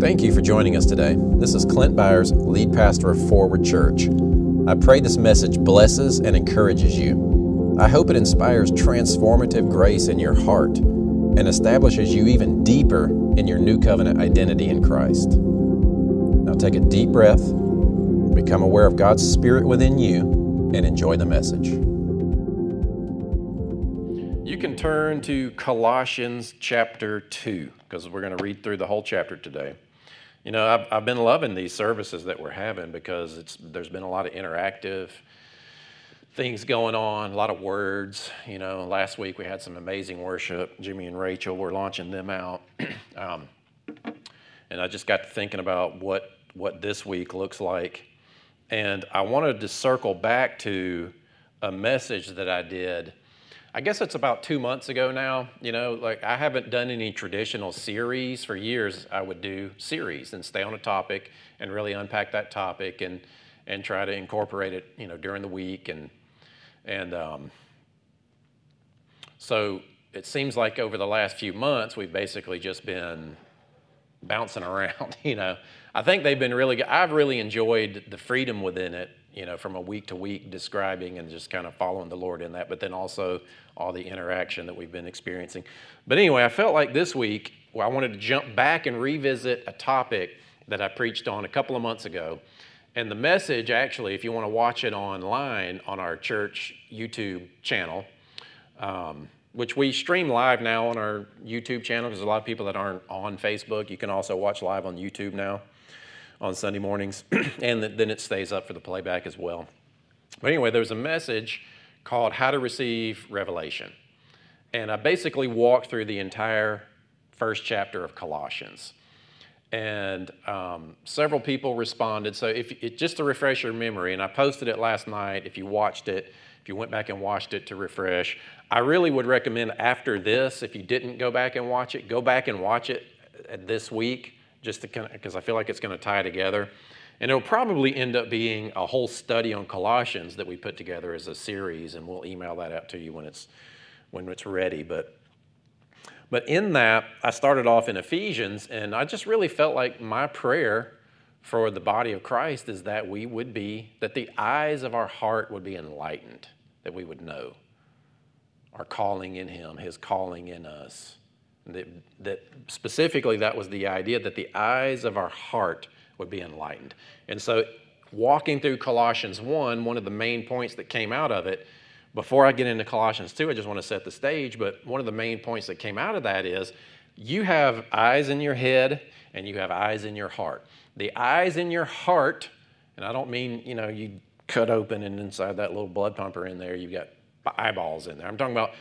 Thank you for joining us today. This is Clint Byars, lead pastor of Forward Church. I pray this message blesses and encourages you. I hope it inspires transformative grace in your heart and establishes you even deeper in your new covenant identity in Christ. Now take a deep breath, become aware of God's Spirit within you, and enjoy the message. You can turn to Colossians chapter 2 because we're going to read through the whole chapter today. You know, I've, I've been loving these services that we're having because it's, there's been a lot of interactive things going on, a lot of words. You know, last week we had some amazing worship. Jimmy and Rachel were launching them out. um, and I just got to thinking about what, what this week looks like. And I wanted to circle back to a message that I did I guess it's about two months ago now. You know, like I haven't done any traditional series for years. I would do series and stay on a topic and really unpack that topic and and try to incorporate it, you know, during the week and and um, so it seems like over the last few months we've basically just been bouncing around. You know, I think they've been really. I've really enjoyed the freedom within it you know, from a week to week describing and just kind of following the Lord in that, but then also all the interaction that we've been experiencing. But anyway, I felt like this week well, I wanted to jump back and revisit a topic that I preached on a couple of months ago. And the message, actually, if you want to watch it online on our church YouTube channel, um, which we stream live now on our YouTube channel because a lot of people that aren't on Facebook, you can also watch live on YouTube now on Sunday mornings, and then it stays up for the playback as well. But anyway, there's a message called How to Receive Revelation. And I basically walked through the entire first chapter of Colossians. And um, several people responded. So, if it, just to refresh your memory, and I posted it last night. If you watched it, if you went back and watched it to refresh, I really would recommend after this, if you didn't go back and watch it, go back and watch it this week just to kind of, because I feel like it's going to tie together. And it'll probably end up being a whole study on Colossians that we put together as a series, and we'll email that out to you when it's when it's ready. But but in that, I started off in Ephesians, and I just really felt like my prayer for the body of Christ is that we would be, that the eyes of our heart would be enlightened, that we would know our calling in Him, His calling in us. That, that specifically, that was the idea that the eyes of our heart would be enlightened. And so, walking through Colossians 1, one of the main points that came out of it, before I get into Colossians 2, I just want to set the stage, but one of the main points that came out of that is you have eyes in your head and you have eyes in your heart. The eyes in your heart, and I don't mean, you know, you cut open and inside that little blood pumper in there, you've got eyeballs in there. I'm talking about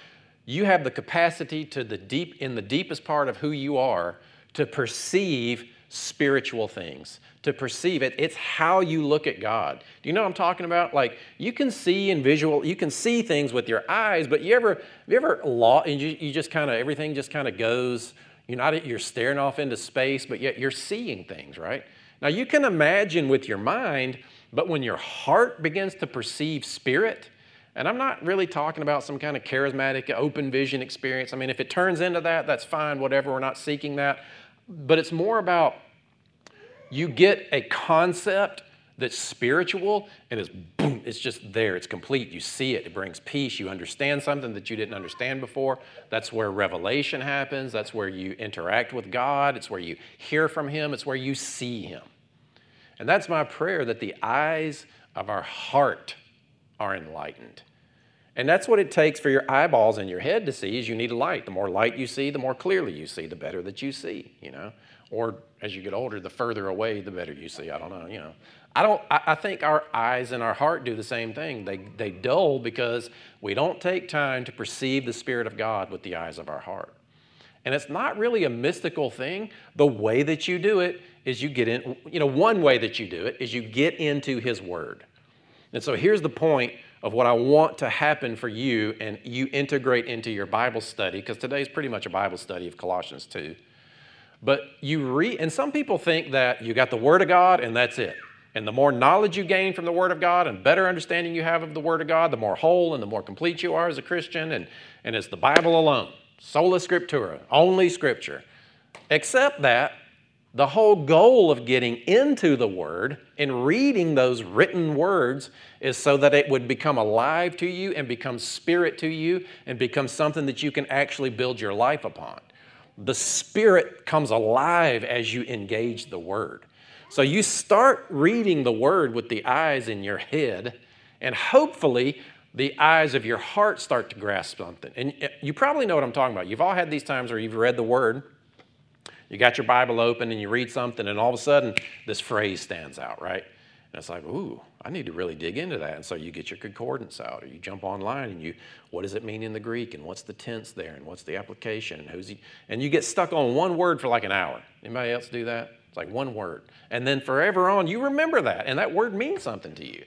you have the capacity to the deep in the deepest part of who you are to perceive spiritual things to perceive it. It's how you look at god. Do you know what i'm talking about? Like you can see in visual you can see things with your eyes but you ever you ever law and you, you just kind of everything just kind of goes you're not you're staring off into space but yet you're seeing things right? Now you can imagine with your mind but when your heart begins to perceive spirit and I'm not really talking about some kind of charismatic open vision experience. I mean, if it turns into that, that's fine, whatever. We're not seeking that. But it's more about you get a concept that's spiritual and it's boom, it's just there. It's complete. You see it. It brings peace. You understand something that you didn't understand before. That's where revelation happens. That's where you interact with God. It's where you hear from Him. It's where you see Him. And that's my prayer that the eyes of our heart are enlightened. And that's what it takes for your eyeballs and your head to see is you need a light. The more light you see, the more clearly you see, the better that you see, you know. Or as you get older, the further away, the better you see. I don't know, you know. I don't I, I think our eyes and our heart do the same thing. They they dull because we don't take time to perceive the Spirit of God with the eyes of our heart. And it's not really a mystical thing. The way that you do it is you get in, you know, one way that you do it is you get into His Word. And so here's the point of what I want to happen for you and you integrate into your Bible study, because today is pretty much a Bible study of Colossians 2. But you read, and some people think that you got the Word of God and that's it. And the more knowledge you gain from the Word of God and better understanding you have of the Word of God, the more whole and the more complete you are as a Christian. And, and it's the Bible alone, sola scriptura, only Scripture. Except that The whole goal of getting into the Word and reading those written words is so that it would become alive to you and become spirit to you and become something that you can actually build your life upon. The Spirit comes alive as you engage the Word. So you start reading the Word with the eyes in your head, and hopefully, the eyes of your heart start to grasp something. And you probably know what I'm talking about. You've all had these times where you've read the Word, you got your Bible open, and you read something, and all of a sudden, this phrase stands out, right? And it's like, ooh, I need to really dig into that. And so you get your concordance out, or you jump online and you, what does it mean in the Greek, and what's the tense there, and what's the application, and who's he, and you get stuck on one word for like an hour. Anybody else do that? It's like one word. And then forever on, you remember that, and that word means something to you.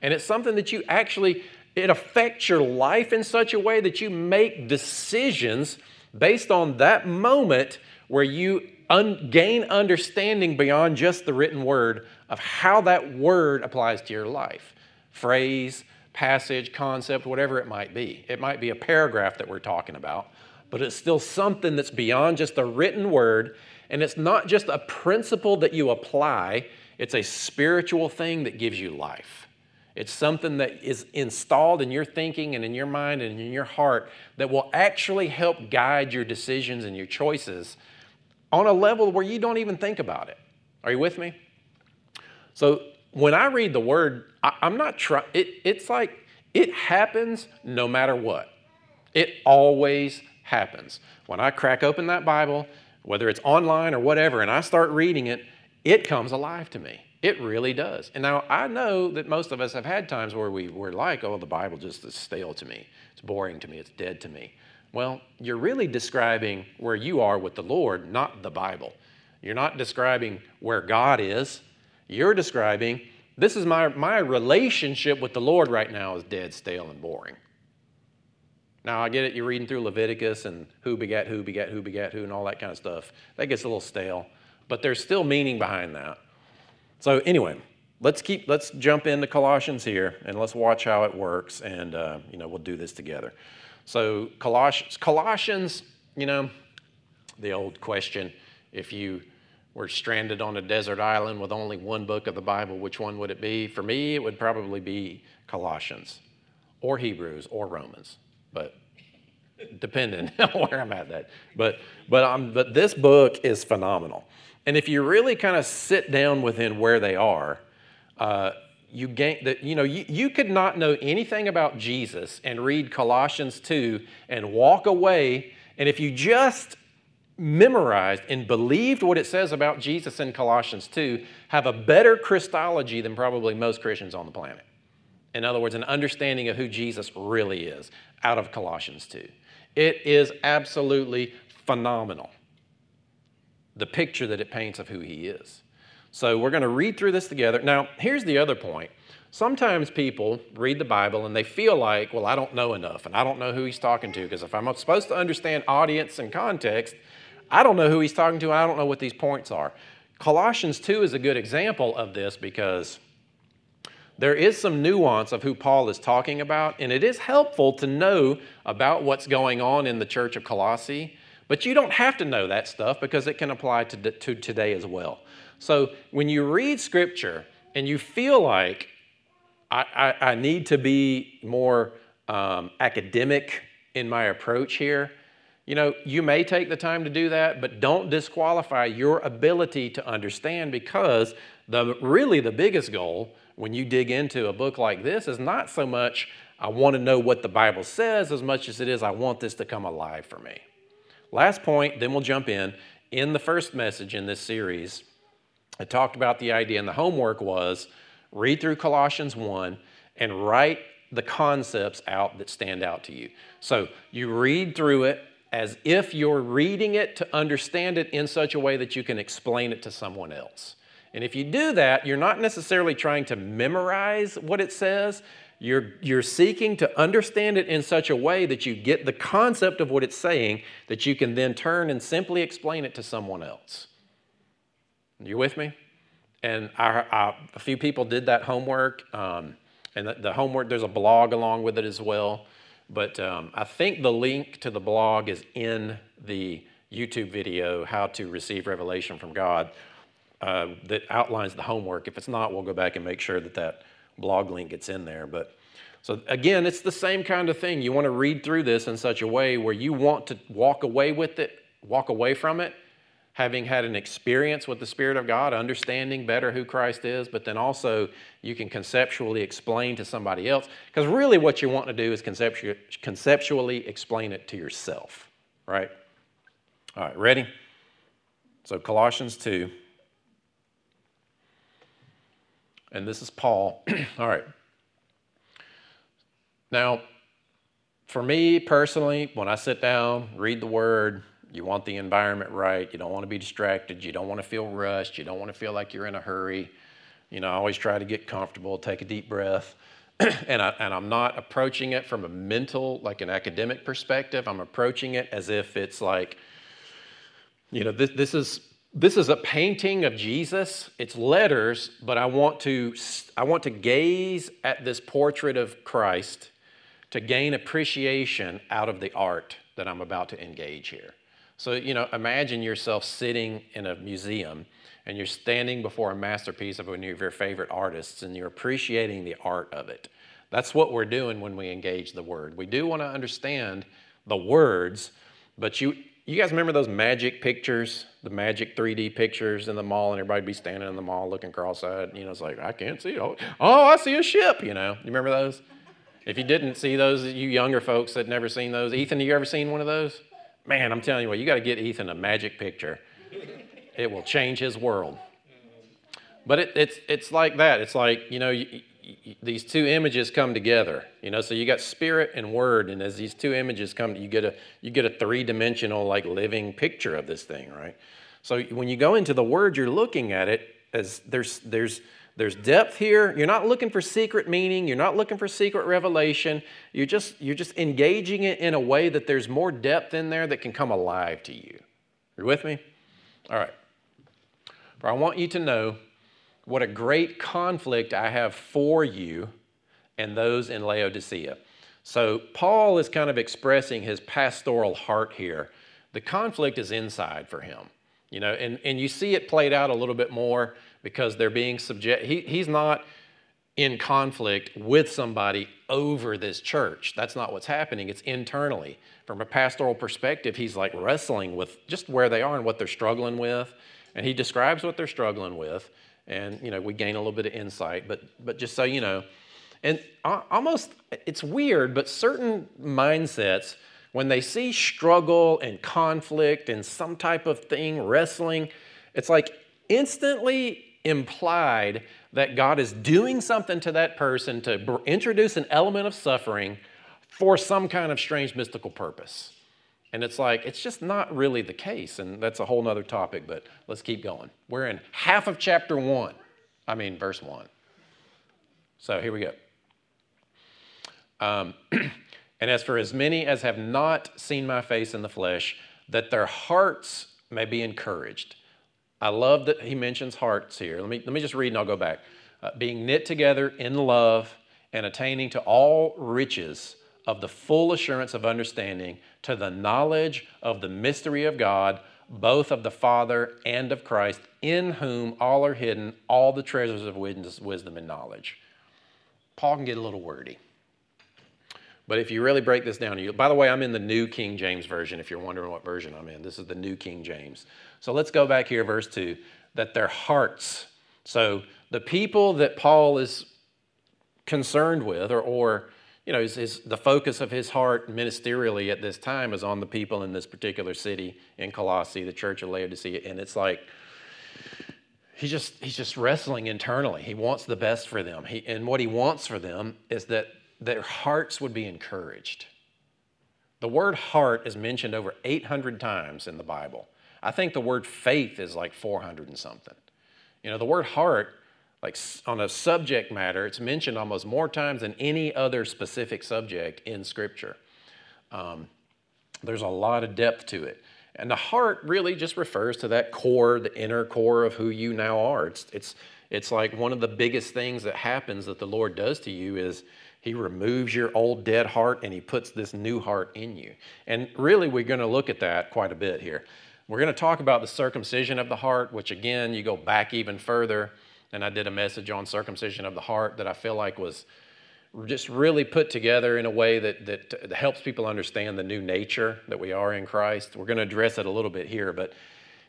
And it's something that you actually, it affects your life in such a way that you make decisions based on that moment where you un- gain understanding beyond just the written word of how that word applies to your life. Phrase, passage, concept, whatever it might be. It might be a paragraph that we're talking about, but it's still something that's beyond just a written word. And it's not just a principle that you apply, it's a spiritual thing that gives you life. It's something that is installed in your thinking and in your mind and in your heart that will actually help guide your decisions and your choices on a level where you don't even think about it. Are you with me? So when I read the word, I, am not trying, it, it's like it happens no matter what. It always happens. When I crack open that Bible, whether it's online or whatever, and I start reading it, it comes alive to me. It really does. And now I know that most of us have had times where we were like, oh, the Bible just is stale to me. It's boring to me. It's dead to me. Well, you're really describing where you are with the Lord, not the Bible. You're not describing where God is. You're describing this is my, my relationship with the Lord right now is dead, stale, and boring. Now, I get it, you're reading through Leviticus and who begat who begat who begat who and all that kind of stuff. That gets a little stale, but there's still meaning behind that. So, anyway, let's keep let's jump into Colossians here and let's watch how it works, and uh, you know we'll do this together. So Colossians, Colossians, you know, the old question, if you were stranded on a desert island with only one book of the Bible, which one would it be? For me, it would probably be Colossians or Hebrews or Romans, but depending on where I'm at that. But but um, but this book is phenomenal, and if you really kind of sit down within where they are, uh, you gain that you know you, you could not know anything about jesus and read colossians 2 and walk away. And if you just memorized and believed what it says about jesus in colossians 2 have a better christology than probably most christians on the planet. In other words an understanding of who jesus really is out of colossians 2 it is absolutely phenomenal the picture that it paints of who he is so we're going to read through this together. Now, here's the other point. Sometimes people read the Bible and they feel like, well, I don't know enough and I don't know who he's talking to because if I'm supposed to understand audience and context, I don't know who he's talking to and I don't know what these points are. Colossians 2 is a good example of this because there is some nuance of who Paul is talking about, and it is helpful to know about what's going on in the church of Colossae. But you don't have to know that stuff because it can apply to, to today as well. So when you read scripture and you feel like I, I, I need to be more um, academic in my approach here, you know, you may take the time to do that, but don't disqualify your ability to understand because the really the biggest goal when you dig into a book like this is not so much I want to know what the Bible says as much as it is I want this to come alive for me. Last point, then we'll jump in. In the first message in this series, I talked about the idea, and the homework was read through Colossians 1 and write the concepts out that stand out to you. So you read through it as if you're reading it to understand it in such a way that you can explain it to someone else. And if you do that, you're not necessarily trying to memorize what it says. You're, you're seeking to understand it in such a way that you get the concept of what it's saying that you can then turn and simply explain it to someone else. You with me? And I, I, a few people did that homework. Um, and the, the, homework, there's a blog along with it as well. But um, I think the link to the blog is in the YouTube video, How to Receive Revelation from God, uh, that outlines the homework. If it's not, we'll go back and make sure that that blog link gets in there. But so again, it's the same kind of thing. You want to read through this in such a way where you want to walk away with it, walk away from it, having had an experience with the Spirit of God, understanding better who Christ is, but then also you can conceptually explain to somebody else. Because really, what you want to do is conceptu- conceptually explain it to yourself, right? All right, ready? So, Colossians 2. And this is Paul. All right. Now, for me personally, when I sit down, read the word, you want the environment right. You don't want to be distracted. You don't want to feel rushed. You don't want to feel like you're in a hurry. You know, I always try to get comfortable, take a deep breath. and, I, and I'm not approaching it from a mental, like an academic perspective. I'm approaching it as if it's like, you know, this, this is this is a painting of Jesus. It's letters, but I want to I want to gaze at this portrait of Christ to gain appreciation out of the art that I'm about to engage here. So, you know, imagine yourself sitting in a museum and you're standing before a masterpiece of one of your favorite artists and you're appreciating the art of it. That's what we're doing when we engage the word. We do want to understand the words, but you you guys remember those magic pictures, the magic 3D pictures in the mall, and everybody be standing in the mall looking cross-eyed? You know, it's like I can't see it. Oh, I see a ship. You know, you remember those? If you didn't see those, you younger folks that never seen those, Ethan, have you ever seen one of those? Man, I'm telling you what, you got to get Ethan a magic picture. It will change his world. But it, it's, it's like that. It's like, you know, you, you, these two images come together, you know, so you got spirit and word, and as these two images come, you get a, you get a three-dimensional, like, living picture of this thing, right? So when you go into the word, you're looking at it as there's, there's, there's depth here. You're not looking for secret meaning. You're not looking for secret revelation. You're just, you're just engaging it in a way that there's more depth in there that can come alive to you. You with me? All right. For I want you to know what a great conflict I have for you and those in Laodicea. So, Paul is kind of expressing his pastoral heart here. The conflict is inside for him, you know, and, and you see it played out a little bit more because they're being subject. He, he's not in conflict with somebody over this church. That's not what's happening. It's internally. From a pastoral perspective, he's like wrestling with just where they are and what they're struggling with. And he describes what they're struggling with. And, you know, we gain a little bit of insight. But, but just so you know, and almost, it's weird, but certain mindsets, when they see struggle and conflict and some type of thing, wrestling, it's like instantly implied that God is doing something to that person to introduce an element of suffering for some kind of strange mystical purpose. And it's like, it's just not really the case. And that's a whole nother topic, but let's keep going. We're in half of chapter one, I mean, verse one. So here we go. Um, and as for as many as have not seen my face in the flesh, that their hearts may be encouraged I love that he mentions hearts here. Let me, let me just read and I'll go back. Uh, being knit together in love and attaining to all riches of the full assurance of understanding, to the knowledge of the mystery of God, both of the Father and of Christ, in whom all are hidden, all the treasures of wisdom and knowledge. Paul can get a little wordy. But if you really break this down, you, by the way, I'm in the New King James Version if you're wondering what version I'm in. This is the New King James. So let's go back here, verse 2 that their hearts, so the people that Paul is concerned with, or, or you know, the focus of his heart ministerially at this time is on the people in this particular city in Colossae, the church of Laodicea. And it's like, he just, he's just wrestling internally. He wants the best for them. He, and what he wants for them is that their hearts would be encouraged. The word heart is mentioned over 800 times in the Bible. I think the word faith is like 400 and something. You know, the word heart, like on a subject matter, it's mentioned almost more times than any other specific subject in Scripture. Um, there's a lot of depth to it. And the heart really just refers to that core, the inner core of who you now are. It's, it's, it's like one of the biggest things that happens that the Lord does to you is He removes your old dead heart and he puts this new heart in you. And really, we're going to look at that quite a bit here. We're going to talk about the circumcision of the heart, which again, you go back even further. And I did a message on circumcision of the heart that I feel like was just really put together in a way that, that, helps people understand the new nature that we are in Christ. We're going to address it a little bit here, but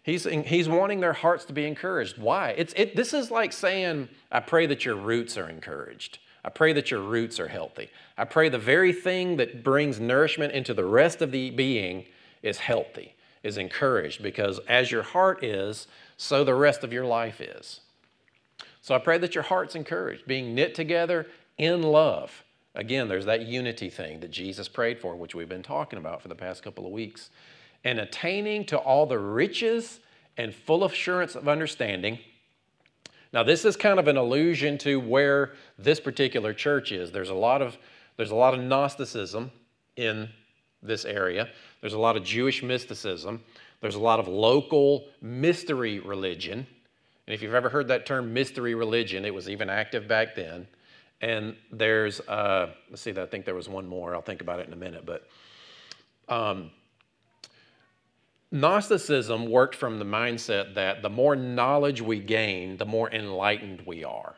he's, he's wanting their hearts to be encouraged. Why? It's, it, this is like saying, I pray that your roots are encouraged. I pray that your roots are healthy. I pray the very thing that brings nourishment into the rest of the being is healthy, is encouraged, because as your heart is, so the rest of your life is. So I pray that your heart's encouraged, being knit together in love. Again, there's that unity thing that Jesus prayed for, which we've been talking about for the past couple of weeks. And attaining to all the riches and full assurance of understanding. Now, this is kind of an allusion to where this particular church is. There's a lot of, there's a lot of Gnosticism in this area, there's a lot of Jewish mysticism, there's a lot of local mystery religion. And if you've ever heard that term mystery religion, it was even active back then. And there's, uh, let's see, I think there was one more. I'll think about it in a minute. But um, Gnosticism worked from the mindset that the more knowledge we gain, the more enlightened we are,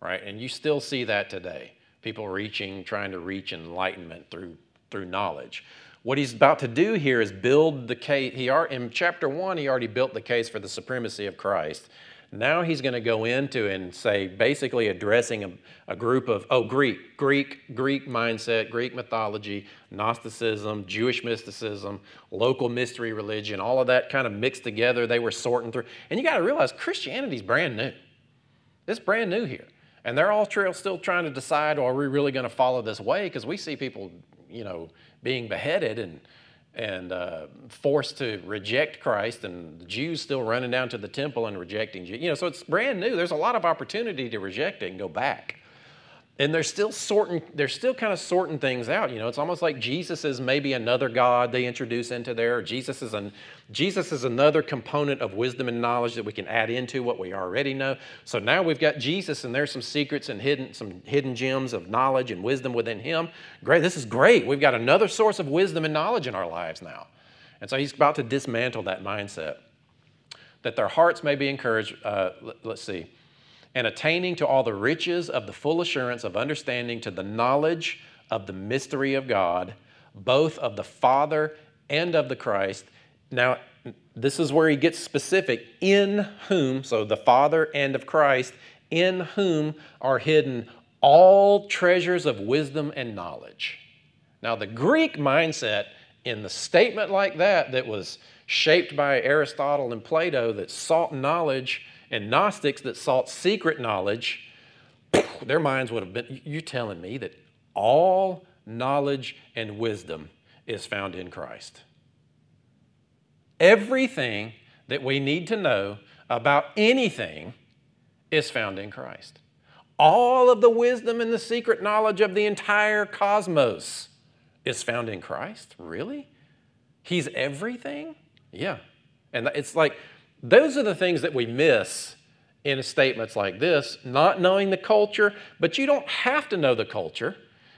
right? And you still see that today. People reaching, trying to reach enlightenment through, through knowledge. What he's about to do here is build the case. He are, in chapter one, he already built the case for the supremacy of Christ. Now he's going to go into and say, basically addressing a, a, group of, oh, Greek, Greek, Greek mindset, Greek mythology, Gnosticism, Jewish mysticism, local mystery religion, all of that kind of mixed together. They were sorting through. And you got to realize Christianity's brand new. It's brand new here. And they're all still trying to decide, well, are we really going to follow this way? Because we see people, you know, being beheaded and and uh, forced to reject Christ, and the Jews still running down to the temple and rejecting You know, so it's brand new. There's a lot of opportunity to reject it and go back and they're still sorting they're still kind of sorting things out you know? It's almost like jesus is maybe another god they introduce into there. Jesus is an jesus is another component of wisdom and knowledge that we can add into what we already know. So now we've got jesus and there's some secrets and hidden some hidden gems of knowledge and wisdom within him. Great this is great. We've got another source of wisdom and knowledge in our lives now. And so he's about to dismantle that mindset. That their hearts may be encouraged uh, let's see and attaining to all the riches of the full assurance of understanding to the knowledge of the mystery of God, both of the Father and of the Christ. Now, this is where he gets specific in whom, so the Father and of Christ, in whom are hidden all treasures of wisdom and knowledge. Now, the Greek mindset in the statement like that, that was shaped by Aristotle and Plato, that sought knowledge and Gnostics that sought secret knowledge, their minds would have been, you telling me that all knowledge and wisdom is found in Christ. Everything that we need to know about anything is found in Christ. All of the wisdom and the secret knowledge of the entire cosmos is found in Christ? Really? He's everything? Yeah. And it's like those are the things that we miss in statements like this, not knowing the culture, but you don't have to know the culture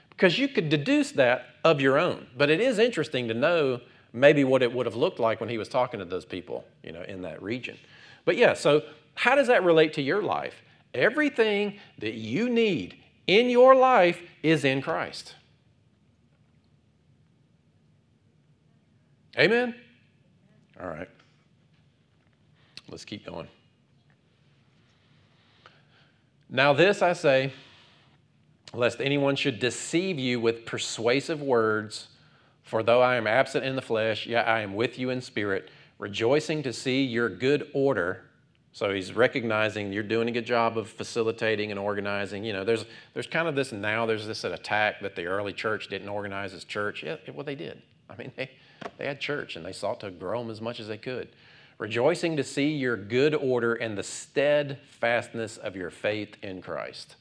because you could deduce that of your own. But it is interesting to know maybe what it would have looked like when he was talking to those people, you know, in that region. But yeah, so how does that relate to your life? Everything that you need in your life is in Christ. Amen? All right. Let's keep going. Now, this I say, lest anyone should deceive you with persuasive words. For though I am absent in the flesh, yet I am with you in spirit, rejoicing to see your good order. So he's recognizing you're doing a good job of facilitating and organizing. You know, there's there's kind of this now. There's this attack that the early church didn't organize as church. Yeah, well they did. I mean, they they had church and they sought to grow them as much as they could rejoicing to see your good order and the steadfastness of your faith in Christ.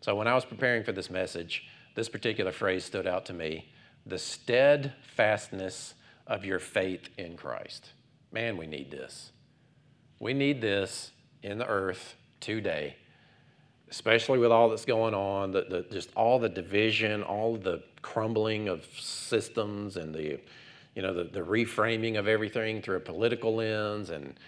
So, when I was preparing for this message, this particular phrase stood out to me the steadfastness of your faith in Christ. Man, we need this. We need this in the earth today. especially with all that's going on, the, the, just all the division, all the crumbling of systems and the, you know, the, the reframing of everything through a political lens and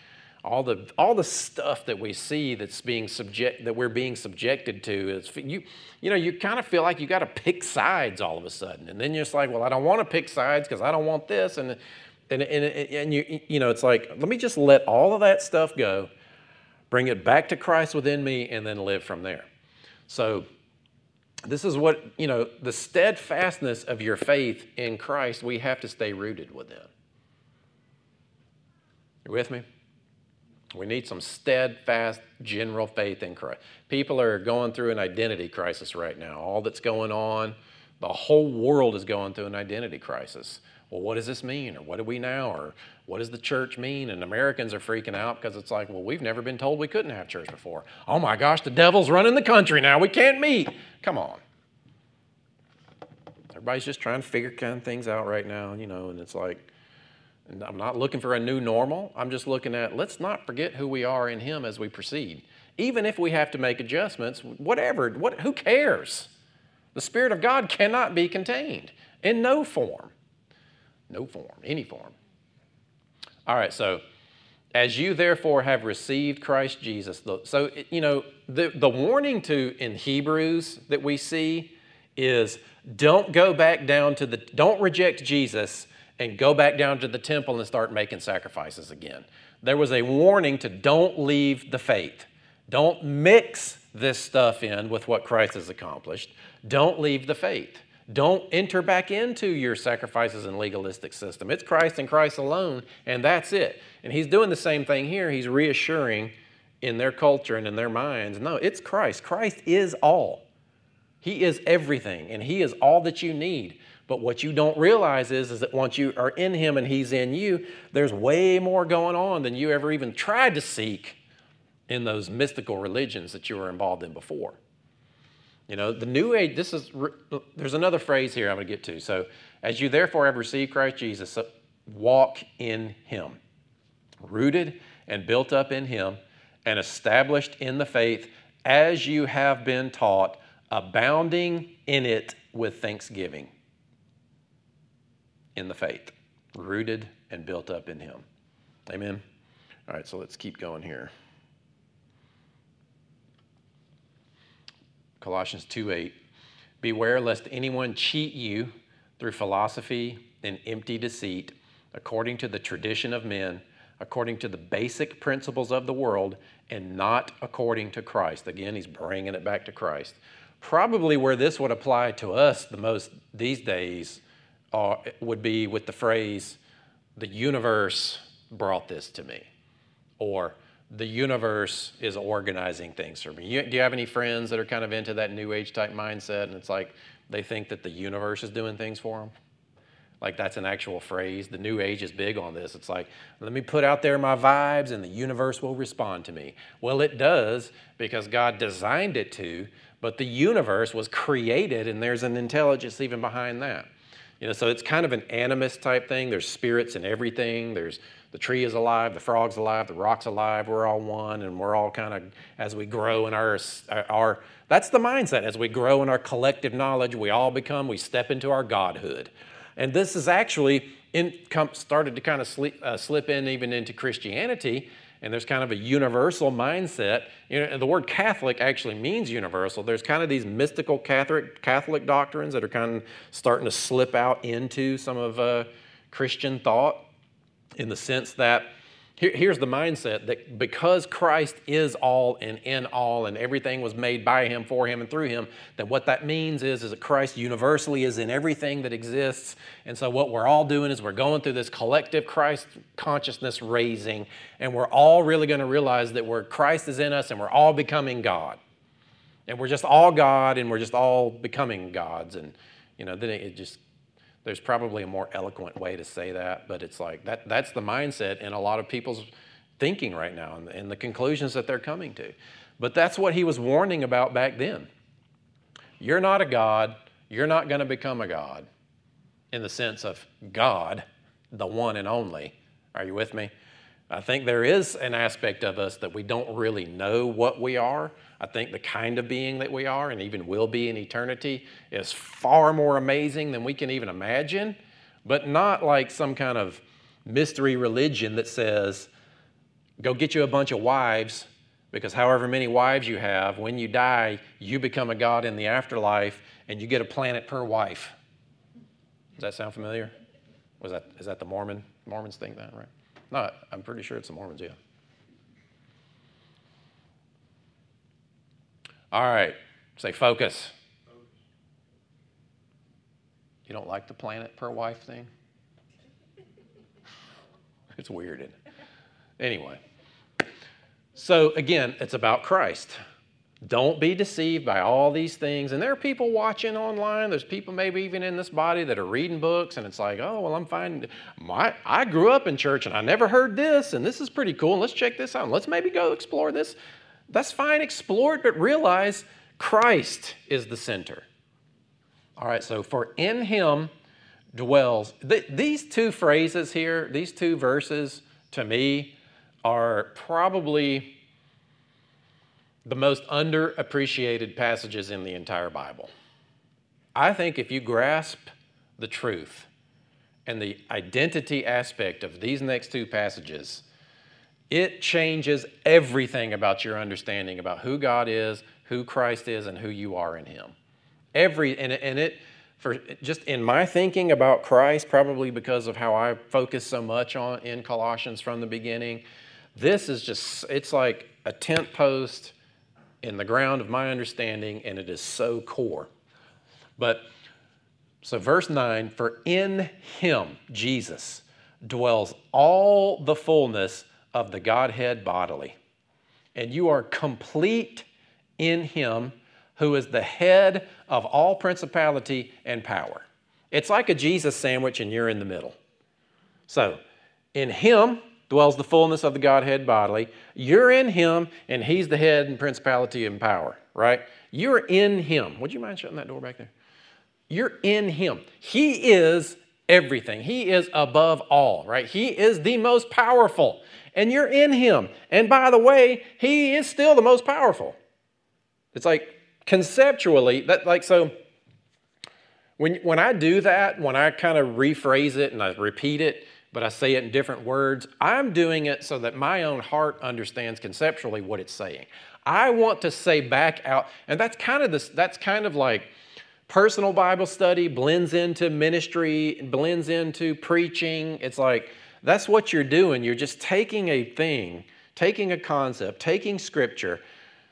all the all the stuff that we see that's being subject that we're being subjected to is you you know you kind of feel like you got to pick sides all of a sudden. And then you're just like well I don't want to pick sides because I don't want this. And and and, and you you know it's like let me just let all of that stuff go bring it back to Christ within me and then live from there. So this is what you know the steadfastness of your faith in Christ we have to stay rooted within you with me we need some steadfast general faith in Christ. People are going through an identity crisis right now. All that's going on, the whole world is going through an identity crisis. Well, what does this mean? Or what do we now? Or what does the church mean? And Americans are freaking out because it's like, well, we've never been told we couldn't have church before. Oh my gosh, the devil's running the country now. We can't meet. Come on. Everybody's just trying to figure kind of things out right now, you know, and it's like, I'm not looking for a new normal. I'm just looking at let's not forget who we are in Him as we proceed. Even if we have to make adjustments, whatever, what, who cares? The Spirit of God cannot be contained in no form. No form, any form. All right, so as you therefore have received Christ Jesus, so, you know, the, the warning to in Hebrews that we see is don't go back down to the, don't reject Jesus and go back down to the temple and start making sacrifices again. There was a warning to don't leave the faith. Don't mix this stuff in with what Christ has accomplished. Don't leave the faith. Don't enter back into your sacrifices and legalistic system. It's Christ and Christ alone, and that's it. And he's doing the same thing here. He's reassuring in their culture and in their minds no, it's Christ. Christ is all. He is everything, and He is all that you need. But what you don't realize is, is that once you are in Him and He's in you, there's way more going on than you ever even tried to seek in those mystical religions that you were involved in before. You know, the New Age, this is, there's another phrase here I'm going to get to. So, as you therefore have received Christ Jesus, walk in Him, rooted and built up in Him, and established in the faith as you have been taught, abounding in it with thanksgiving in the faith, rooted and built up in Him. Amen. All right, so let's keep going here. Colossians 2 8. Beware lest anyone cheat you through philosophy and empty deceit, according to the tradition of men, according to the basic principles of the world, and not according to Christ. Again, he's bringing it back to Christ. Probably where this would apply to us the most these days are, would be with the phrase, the universe brought this to me, or the universe is organizing things for me. You, do you have any friends that are kind of into that new age type mindset and it's like they think that the universe is doing things for them? Like that's an actual phrase. The new age is big on this. It's like, let me put out there my vibes and the universe will respond to me. Well, it does because God designed it to, but the universe was created and there's an intelligence even behind that. You know, so it's kind of an animist type thing. There's spirits in everything. There's the tree is alive, the frog's alive, the rock's alive. We're all one, and we're all kind of as we grow in our our. That's the mindset. As we grow in our collective knowledge, we all become. We step into our godhood, and this is actually in, started to kind of slip, uh, slip in even into Christianity and there's kind of a universal mindset. You know, the word Catholic actually means universal. There's kind of these mystical Catholic, Catholic doctrines that are kind of starting to slip out into some of uh, Christian thought in the sense that here, here's the mindset that because Christ is all and in all and everything was made by him, for him, and through him, that what that means is, is that Christ universally is in everything that exists. And so what we're all doing is we're going through this collective Christ consciousness raising, and we're all really going to realize that we're, Christ is in us and we're all becoming God. And we're just all God and we're just all becoming gods. And, you know, then it just there's probably a more eloquent way to say that, but it's like that, that's the mindset in a lot of people's thinking right now and, and the conclusions that they're coming to. But that's what he was warning about back then. You're not a God, you're not going to become a God in the sense of God, the one and only. Are you with me? I think there is an aspect of us that we don't really know what we are. I think the kind of being that we are and even will be in eternity is far more amazing than we can even imagine, but not like some kind of mystery religion that says, go get you a bunch of wives because however many wives you have, when you die, you become a god in the afterlife and you get a planet per wife. Does that sound familiar? Was that, is that the Mormon? Mormons think that, right? No, I'm pretty sure it's the Mormons, yeah. All right, say focus. You don't like the planet per wife thing? It's weird? Anyway, so again, it's about Christ. Don't be deceived by all these things. And there are people watching online. There's people maybe even in this body that are reading books, and it's like, oh, well, I'm fine. My, I grew up in church and I never heard this, and this is pretty cool. And let's check this out. Let's maybe go explore this. That's fine, explore it, but realize Christ is the center. All right, so for in him dwells. Th- these two phrases here, these two verses, to me, are probably the most underappreciated passages in the entire Bible. I think if you grasp the truth and the identity aspect of these next two passages, it changes everything about your understanding about who God is, who Christ is, and who you are in Him. Every and, and it for just in my thinking about Christ, probably because of how I focus so much on in Colossians from the beginning, this is just it's like a tent post in the ground of my understanding, and it is so core. But so, verse 9 for in him, Jesus, dwells all the fullness of the Godhead bodily. And you are complete in him who is the head of all principality and power. It's like a Jesus sandwich, and you're in the middle. So, in him, dwells the fullness of the Godhead bodily. You're in him, and he's the head and principality and power, right? You're in him. Would you mind shutting that door back there? You're in him. He is everything. He is above all, right? He is the most powerful, and you're in him. And by the way, he is still the most powerful. It's like conceptually, that like so when, when I do that, when I kind of rephrase it and I repeat it, but I say it in different words. I'm doing it so that my own heart understands conceptually what it's saying. I want to say back out, and that's kind of this, that's kind of like personal Bible study blends into ministry, blends into preaching. It's like that's what you're doing. You're just taking a thing, taking a concept, taking scripture,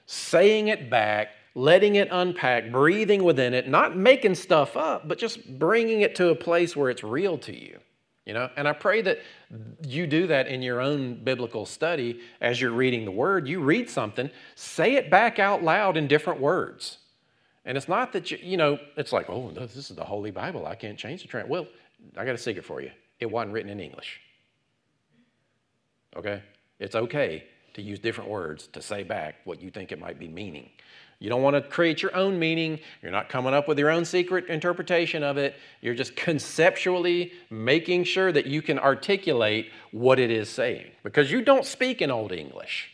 saying it back, letting it unpack, breathing within it, not making stuff up, but just bringing it to a place where it's real to you. You know, and I pray that you do that in your own biblical study as you're reading the word. You read something, say it back out loud in different words. And it's not that you, you know, it's like, oh, this is the Holy Bible. I can't change the trend. Well, I got a secret for you. It wasn't written in English. Okay? It's okay to use different words to say back what you think it might be meaning. You don't want to create your own meaning. You're not coming up with your own secret interpretation of it. You're just conceptually making sure that you can articulate what it is saying because you don't speak in Old English.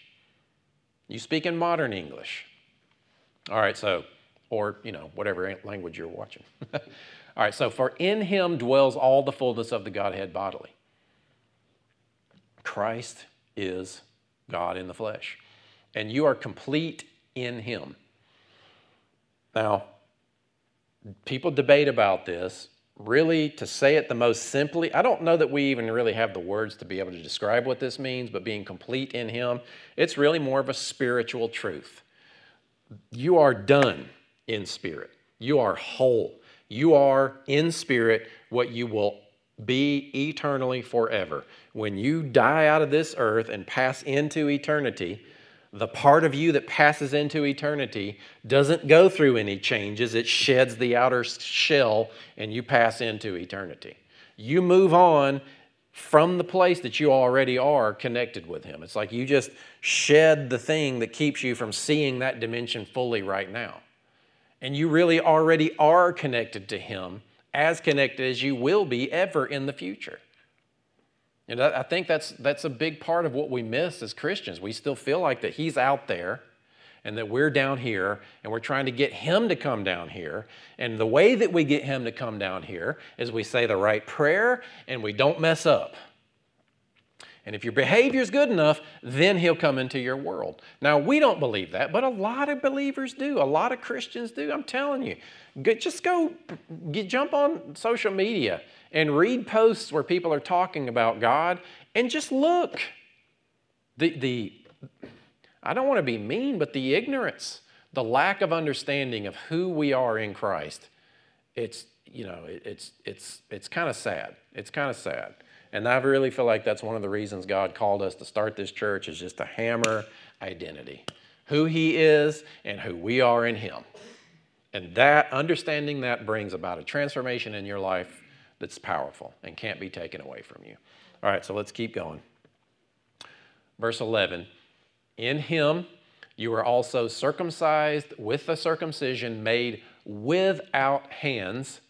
You speak in modern English. All right, so, or, you know, whatever language you're watching. all right, so for in him dwells all the fullness of the Godhead bodily. Christ is God in the flesh, and you are complete in him. Now, people debate about this. Really, to say it the most simply, I don't know that we even really have the words to be able to describe what this means, but being complete in Him, it's really more of a spiritual truth. You are done in spirit, you are whole. You are in spirit what you will be eternally forever. When you die out of this earth and pass into eternity, the part of you that passes into eternity doesn't go through any changes. It sheds the outer shell and you pass into eternity. You move on from the place that you already are connected with Him. It's like you just shed the thing that keeps you from seeing that dimension fully right now. And you really already are connected to Him, as connected as you will be ever in the future. And I think that's, that's a big part of what we miss as Christians. We still feel like that He's out there and that we're down here and we're trying to get Him to come down here. And the way that we get Him to come down here is we say the right prayer and we don't mess up. And if your behavior is good enough, then he'll come into your world. Now, we don't believe that, but a lot of believers do. A lot of Christians do. I'm telling you. Just go get, jump on social media and read posts where people are talking about God and just look. The, the, I don't want to be mean, but the ignorance, the lack of understanding of who we are in Christ, it's, you know, it's, it's, it's kind of sad. It's kind of sad. And I really feel like that's one of the reasons God called us to start this church is just to hammer identity. Who he is and who we are in him. And that understanding that brings about a transformation in your life that's powerful and can't be taken away from you. All right, so let's keep going. Verse 11. In him you were also circumcised with the circumcision made without hands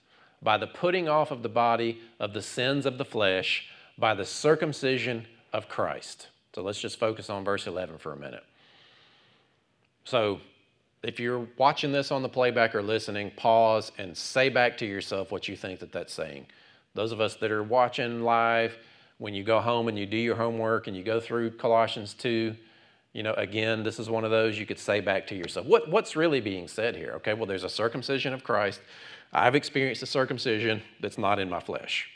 by the putting off of the body of the sins of the flesh by the circumcision of Christ. So let's just focus on verse 11 for a minute. So if you're watching this on the playback or listening, pause and say back to yourself what you think that that's saying. Those of us that are watching live, when you go home and you do your homework and you go through Colossians 2, you know, again, this is one of those you could say back to yourself. What, what's really being said here? Okay, well, there's a circumcision of Christ. I've experienced a circumcision that's not in my flesh.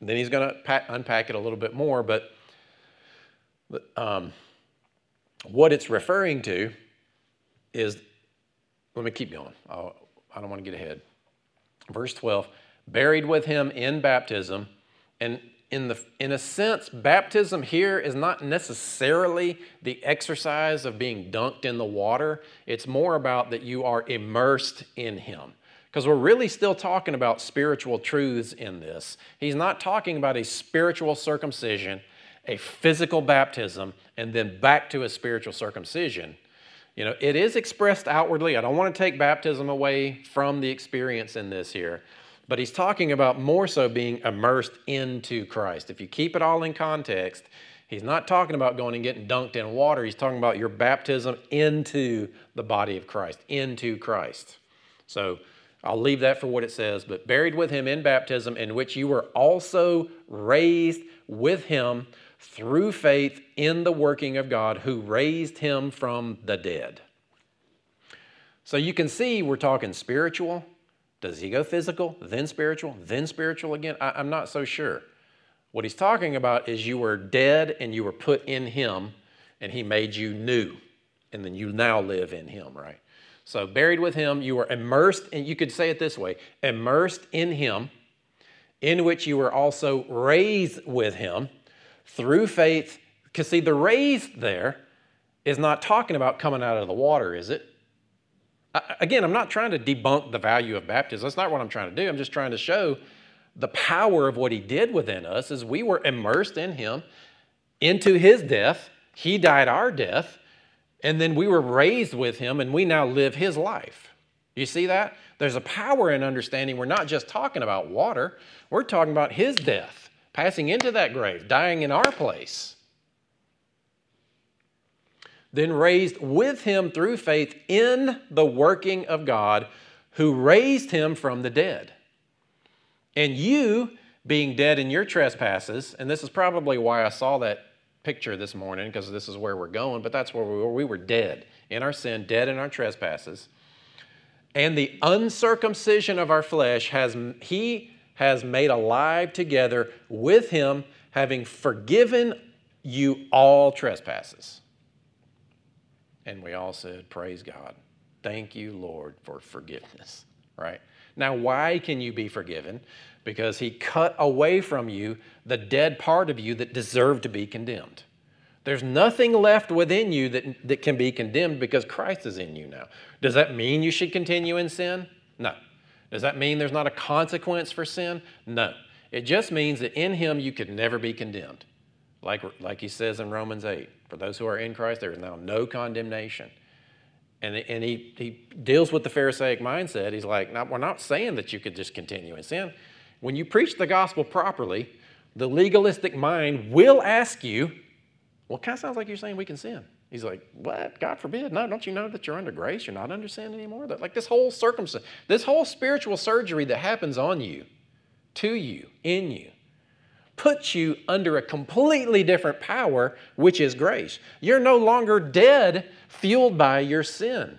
Then he's going to unpack it a little bit more, but um, what it's referring to is let me keep going. I'll, I do not want to get ahead. Verse 12 buried with him in baptism. And in, the, in a sense, baptism here is not necessarily the exercise of being dunked in the water, it's more about that you are immersed in him because we're really still talking about spiritual truths in this. He's not talking about a spiritual circumcision, a physical baptism, and then back to a spiritual circumcision. You know, it is expressed outwardly. I don't want to take baptism away from the experience in this here, but he's talking about more so being immersed into Christ. If you keep it all in context, he's not talking about going and getting dunked in water. He's talking about your baptism into the body of Christ, into Christ. So, I'll leave that for what it says, but buried with him in baptism, in which you were also raised with him through faith in the working of God who raised him from the dead. So you can see we're talking spiritual. Does he go physical, then spiritual, then spiritual again? I, am not so sure. What he's talking about is you were dead and you were put in him, and he made you new, and then you now live in him, right? So, buried with him, you were immersed, and you could say it this way immersed in him, in which you were also raised with him through faith. Because, see, the raised there is not talking about coming out of the water, is it? Again, I'm not trying to debunk the value of baptism. That's not what I'm trying to do. I'm just trying to show the power of what he did within us is we were immersed in him into his death. He died our death. And then we were raised with him and we now live his life. You see that? There's a power in understanding we're not just talking about water, we're talking about his death, passing into that grave, dying in our place. Then raised with him through faith in the working of God who raised him from the dead. And you, being dead in your trespasses, and this is probably why I saw that picture this morning because this is where we're going, but that's where we were. We were dead in our sin, dead in our trespasses. And the uncircumcision of our flesh has he has made alive together with him, having forgiven you all trespasses. And we all said, Praise God. Thank you, Lord, for forgiveness. Right? Now, why can you be forgiven? because he cut away from you the dead part of you that deserved to be condemned. There's nothing left within you that, that can be condemned because Christ is in you now. Does that mean you should continue in sin? No. Does that mean there's not a consequence for sin? No. It just means that in him you could never be condemned. Like, like he says in Romans 8 for those who are in Christ, there is now no condemnation. And, and he, he deals with the Pharisaic mindset. He's like, we're not saying that you could just continue in sin. When you preach the gospel properly, the legalistic mind will ask you, well, it kind of sounds like you're saying we can sin. He's like, what? God forbid. No, don't you know that you're under grace? You're not under sin anymore? That, like this whole circumstance, this whole spiritual surgery that happens on you, to you, in you, puts you under a completely different power, which is grace. You're no longer dead, fueled by your sin,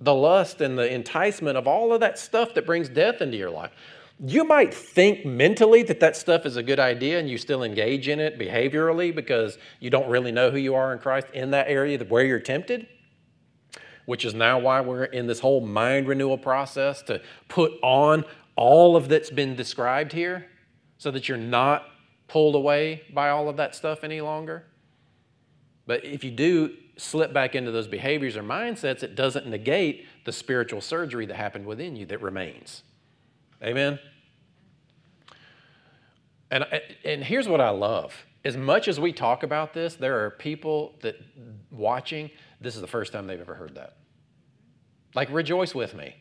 the lust and the enticement of all of that stuff that brings death into your life you might think mentally that that stuff is a good idea and you still engage in it behaviorally because you don't really know who you are in Christ in that area where you're tempted, which is now why we're in this whole mind renewal process to put on all of that's been described here so that you're not pulled away by all of that stuff any longer. But if you do slip back into those behaviors or mindsets, it doesn't negate the spiritual surgery that happened within you that remains. Amen? And, and here's what I love. As much as we talk about this, there are people that watching, this is the first time they've ever heard that. Like, rejoice with me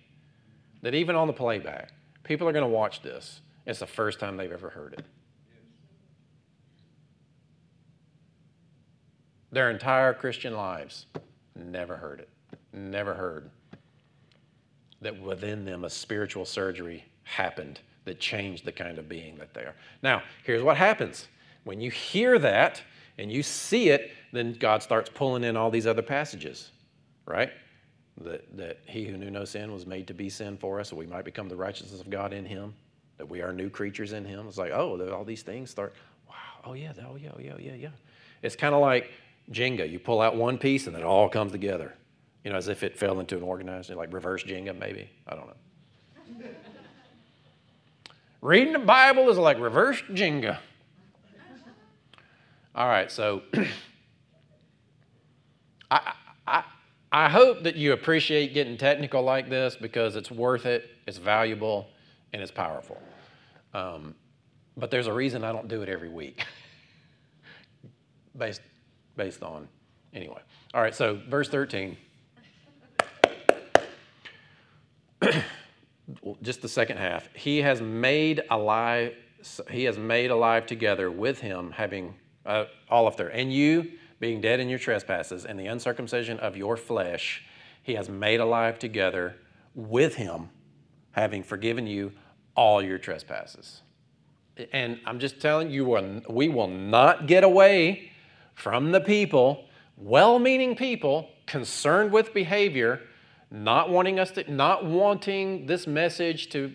that even on the playback, people are going to watch this. It's the first time they've ever heard it. Their entire Christian lives, never heard it. Never heard that within them a spiritual surgery happened that changed the kind of being that they are. Now, here's what happens when you hear that and you see it, then God starts pulling in all these other passages, right? That, that he who knew no sin was made to be sin for us, so we might become the righteousness of God in him, that we are new creatures in him. It's like, oh, all these things start, wow, oh yeah, oh yeah, oh yeah, oh yeah, yeah. It's kind of like Jenga. You pull out one piece and it all comes together. You know, as if it fell into an organized, like reverse Jenga, maybe. I don't know. Reading the Bible is like reverse Jenga. All right, so I, I, I hope that you appreciate getting technical like this because it's worth it, it's valuable, and it's powerful. Um, but there's a reason I don't do it every week, based, based on, anyway. All right, so verse 13. just the second half. He has made alive. He has made alive together with him, having uh, all of their and you being dead in your trespasses and the uncircumcision of your flesh, he has made alive together with him, having forgiven you all your trespasses. And I'm just telling you, we will not get away from the people, well meaning people, concerned with behavior not wanting us to, not wanting this message to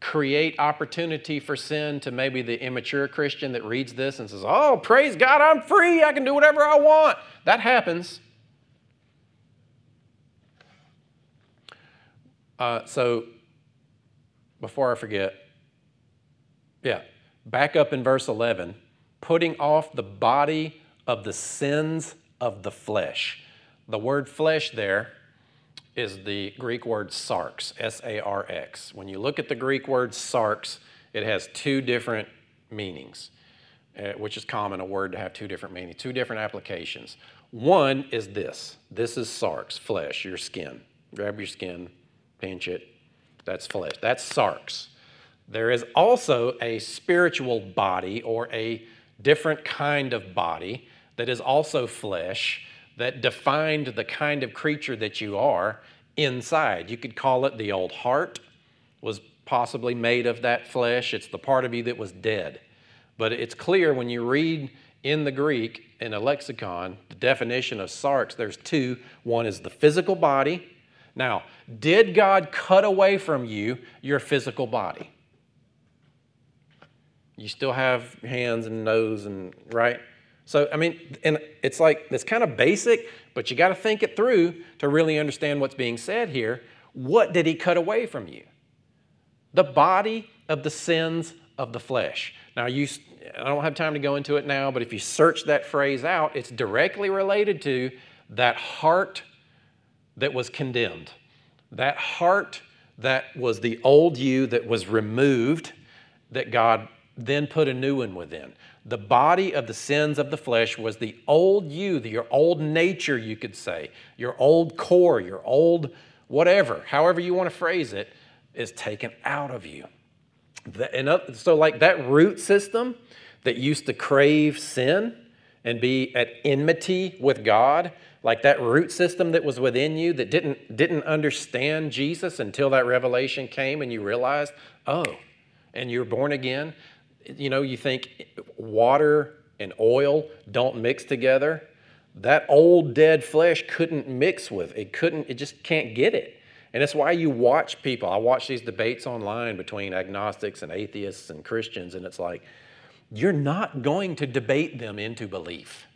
create opportunity for sin to maybe the immature Christian that reads this and says, Oh, praise God, I'm free. I can do whatever I want. That happens. Uh, so, before I forget, yeah, back up in verse 11, putting off the body of the sins of the flesh. The word flesh there is the Greek word sarx, S A R X. When you look at the Greek word sarx, it has two different meanings, uh, which is common, a word to have two different meanings, two different applications. One is this this is sarx, flesh, your skin. Grab your skin, pinch it, that's flesh. That's sarx. There is also a spiritual body or a different kind of body that is also flesh that defined the kind of creature that you are inside. You could call it the old heart, was possibly made of that flesh. It's the part of you that was dead. But it's clear when you read in the Greek, in a lexicon, the definition of sarx, there's two. One is the physical body. Now, did God cut away from you your physical body? You still have hands and nose and right? So, I mean, and it's like, it's kind of basic, but you got to think it through to really understand what's being said here. What did he cut away from you? The body of the sins of the flesh. Now, you, I don't have time to go into it now, but if you search that phrase out, it's directly related to that heart that was condemned. That heart that was the old you that was removed, that God then put a new one within. The body of the sins of the flesh was the old you, your old nature, you could say, your old core, your old whatever, however you want to phrase it, is taken out of you. and uh, so, like that root system that used to crave sin and be at enmity with God, like that root system that was within you that didn't, didn't understand Jesus until that revelation came and you realized, oh, and you're born again. You know, you think water and oil don't mix together. That old dead flesh couldn't mix with it, couldn't, it just can't get it. And it's why you watch people. I watch these debates online between agnostics and atheists and Christians, and it's like, you're not going to debate them into belief.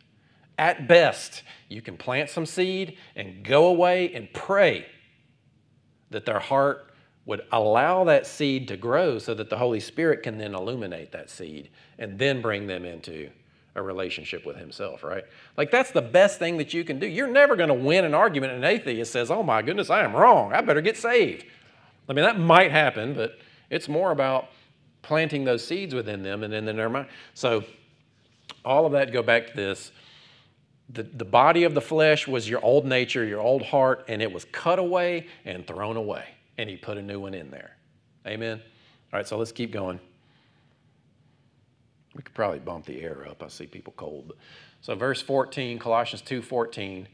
At best, you can plant some seed and go away and pray that their heart would allow that seed to grow so that the Holy Spirit can then illuminate that seed and then bring them into a relationship with himself, right? Like that's the best thing that you can do. You're never going to win an argument. An atheist says, "Oh my goodness, I am wrong. I better get saved." I mean, that might happen, but it's more about planting those seeds within them and then their mind. So all of that go back to this. The, the body of the flesh was your old nature, your old heart, and it was cut away and thrown away. And he put a new one in there. Amen. All right, so let's keep going. We could probably bump the air up. I see people cold. So verse 14, Colossians 2 14.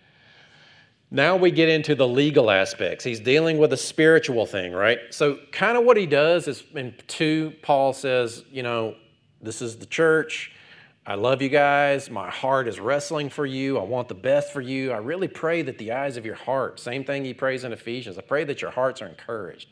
Now we get into the legal aspects. He's dealing with a spiritual thing, right? So, kind of what he does is in 2, Paul says, you know, this is the church. I love you guys. My heart is wrestling for you. I want the best for you. I really pray that the eyes of your heart, same thing he prays in Ephesians, I pray that your hearts are encouraged.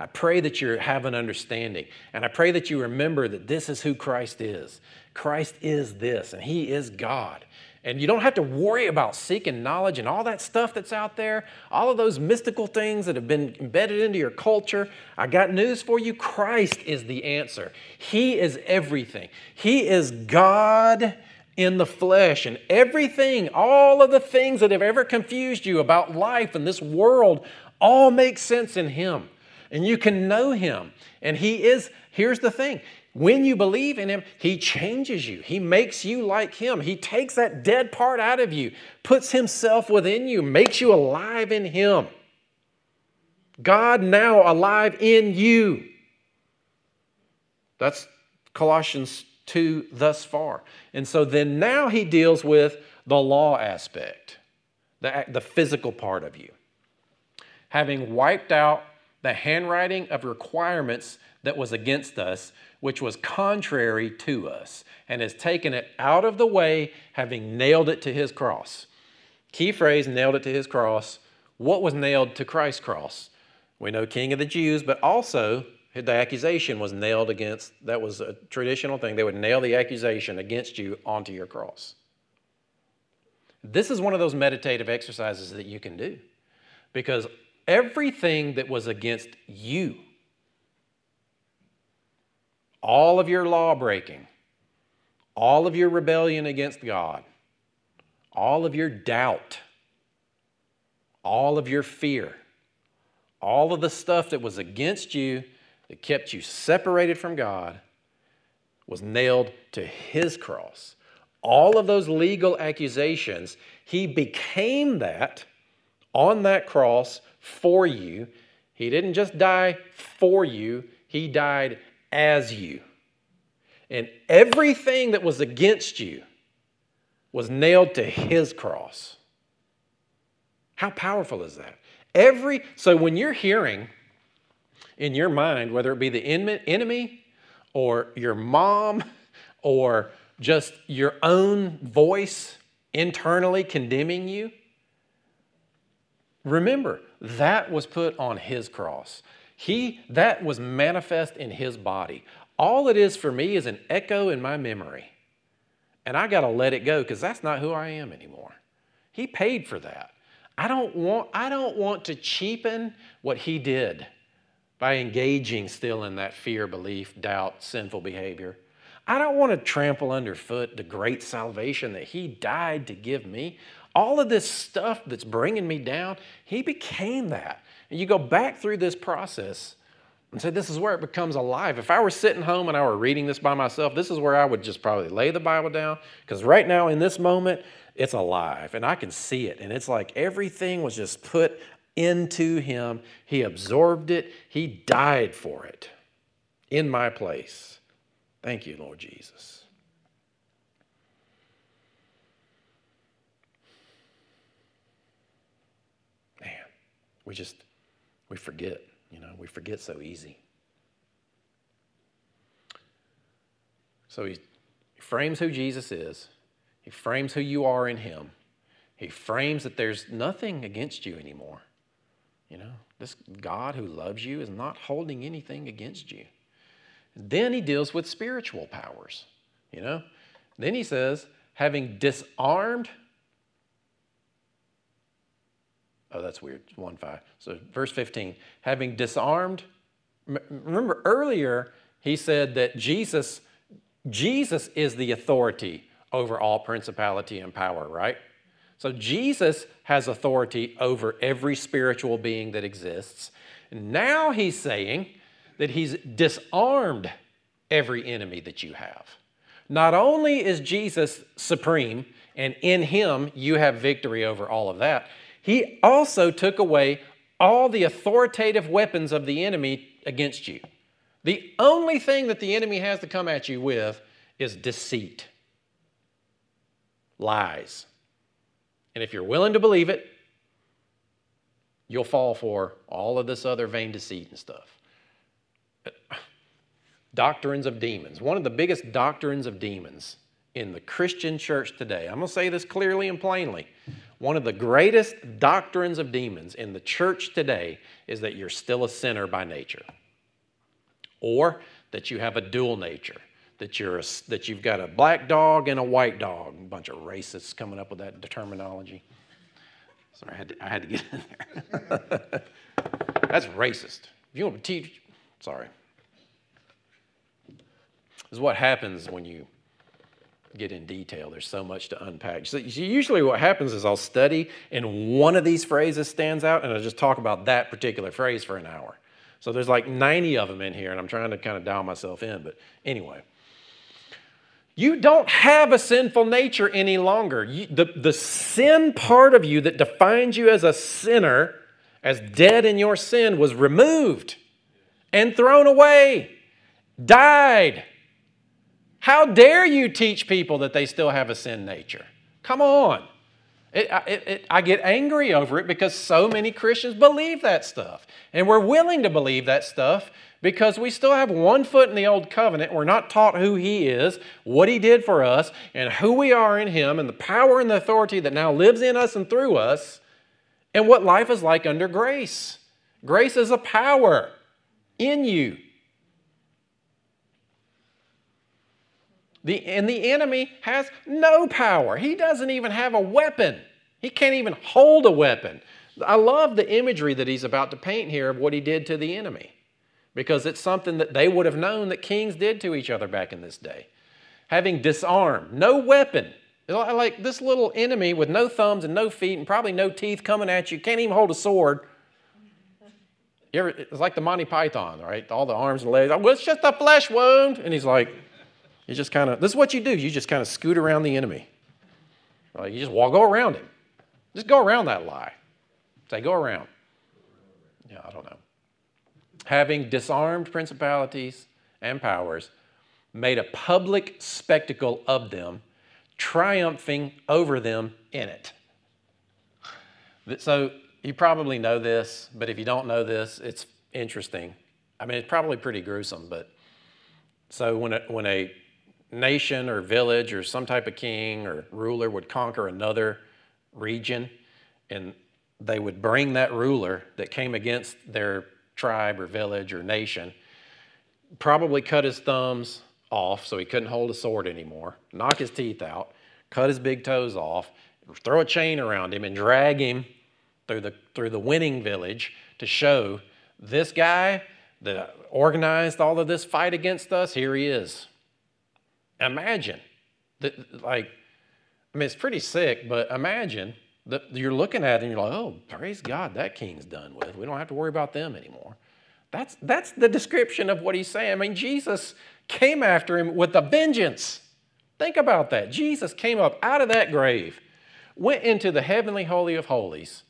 I pray that you have an understanding. And I pray that you remember that this is who Christ is. Christ is this, and He is God. And you don't have to worry about seeking knowledge and all that stuff that's out there, all of those mystical things that have been embedded into your culture. I got news for you Christ is the answer. He is everything. He is God in the flesh. And everything, all of the things that have ever confused you about life and this world, all make sense in Him and you can know Him. And He is, here's the thing when you believe in Him, He changes you. He makes you like Him. He takes that dead part out of you, puts Himself within you, makes you alive in Him. God now alive in you. That's Colossians 2 thus far. And so then now he deals with the law aspect, the, the physical part of you. Having wiped out the handwriting of requirements that was against us, which was contrary to us, and has taken it out of the way, having nailed it to his cross. Key phrase nailed it to his cross. What was nailed to Christ's cross? We know King of the Jews, but also the accusation was nailed against, that was a traditional thing. They would nail the accusation against you onto your cross. This is one of those meditative exercises that you can do because everything that was against you, all of your law breaking, all of your rebellion against God, all of your doubt, all of your fear, all of the stuff that was against you that kept you separated from God was nailed to his cross. All of those legal accusations, he became that on that cross for you. He didn't just die for you, He died as you. And everything that was against you was nailed to His cross. How powerful is that? Every so when you're hearing in your mind, whether it be the enemy or your mom or just your own voice internally condemning you, Remember, that was put on his cross. He that was manifest in his body. All it is for me is an echo in my memory. And I got to let it go because that's not who I am anymore. He paid for that. I don't want I don't want to cheapen what he did by engaging still in that fear, belief, doubt, sinful behavior. I don't want to trample underfoot the great salvation that he died to give me all of this stuff that's bringing me down, he became that. And you go back through this process and say, this is where it becomes alive. If I were sitting home and I were reading this by myself, this is where I would just probably lay the Bible down because right now in this moment, it's alive and I can see it. And it's like everything was just put into him. He absorbed it, he died for it. in my place. Thank you, Lord Jesus. Man, we just, we forget, you know, we forget so easy. So he frames who Jesus is, he frames who you are in him, he frames that there's nothing against you anymore. You know, this God who loves you is not holding anything against you. Then he deals with spiritual powers, you know. Then he says, having disarmed. Oh, that's weird. 1 5. So, verse 15, having disarmed. Remember earlier, he said that Jesus, Jesus is the authority over all principality and power, right? So Jesus has authority over every spiritual being that exists. Now he's saying that he's disarmed every enemy that you have. Not only is Jesus supreme, and in him you have victory over all of that, he also took away all the authoritative weapons of the enemy against you. The only thing that the enemy has to come at you with is deceit, lies. And if you're willing to believe it, you'll fall for all of this other vain deceit and stuff. Doctrines of demons. One of the biggest doctrines of demons in the Christian church today, I'm going to say this clearly and plainly. One of the greatest doctrines of demons in the church today is that you're still a sinner by nature, or that you have a dual nature that you're a, that you've got a black dog and a white dog. A bunch of racists coming up with that terminology. Sorry, I had to, I had to get in there. That's racist. If you want to teach, sorry. This is what happens when you get in detail. There's so much to unpack. So usually what happens is I'll study and one of these phrases stands out and I'll just talk about that particular phrase for an hour. So there's like 90 of them in here and I'm trying to kind of dial myself in. But anyway, you don't have a sinful nature any longer. You, the, the sin part of you that defines you as a sinner, as dead in your sin, was removed and thrown away, died. How dare you teach people that they still have a sin nature? Come on. It, it, it, I get angry over it because so many Christians believe that stuff. And we're willing to believe that stuff because we still have one foot in the old covenant. We're not taught who He is, what He did for us, and who we are in Him, and the power and the authority that now lives in us and through us, and what life is like under grace. Grace is a power in you. The, and the enemy has no power. He doesn't even have a weapon. He can't even hold a weapon. I love the imagery that he's about to paint here of what he did to the enemy because it's something that they would have known that kings did to each other back in this day. Having disarmed, no weapon. Like this little enemy with no thumbs and no feet and probably no teeth coming at you, can't even hold a sword. Ever, it's like the Monty Python, right? All the arms and legs. Well, it's just a flesh wound. And he's like, you just kind of, this is what you do. You just kind of scoot around the enemy. You just walk, go around him. Just go around that lie. Say, go around. Yeah, I don't know having disarmed principalities and powers, made a public spectacle of them, triumphing over them in it. So you probably know this, but if you don't know this, it's interesting. I mean, it's probably pretty gruesome, but so when a, when a nation or village or some type of king or ruler would conquer another region, and they would bring that ruler that came against their tribe or village or nation, probably cut his thumbs off so he couldn't hold a sword anymore, knock his teeth out, cut his big toes off, throw a chain around him, and drag him through the, through the winning village to show this guy that organized all of this fight against us, here he is. Imagine that, like, I mean, it's pretty sick, but imagine that you're looking at it and you're like, oh, praise God, that king's done with. We don't have to worry about them anymore. That's, that's the description of what he's saying. I mean, Jesus came after him with a vengeance. Think about that. Jesus came up out of that grave, went into the heavenly holy of holies,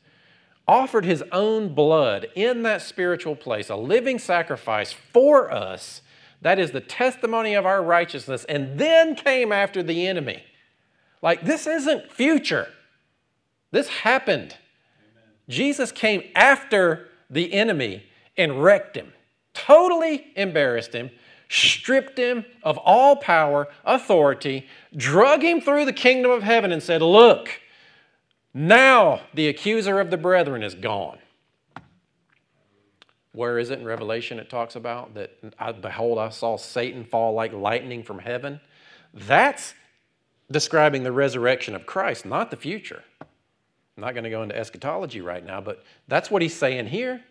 offered his own blood in that spiritual place, a living sacrifice for us, That is the testimony of our righteousness, and then came after the enemy. Like, this isn't future. This happened. Amen. Jesus came after the enemy and wrecked him, totally embarrassed him, stripped him of all power, authority, drug him through the kingdom of heaven, and said, Look, now the accuser of the brethren is gone. Where is it in Revelation it talks about that, I, behold, I saw Satan fall like lightning from heaven? That's describing the resurrection of Christ, not the future. I'm not going to go into eschatology right now, but that's what he's saying here.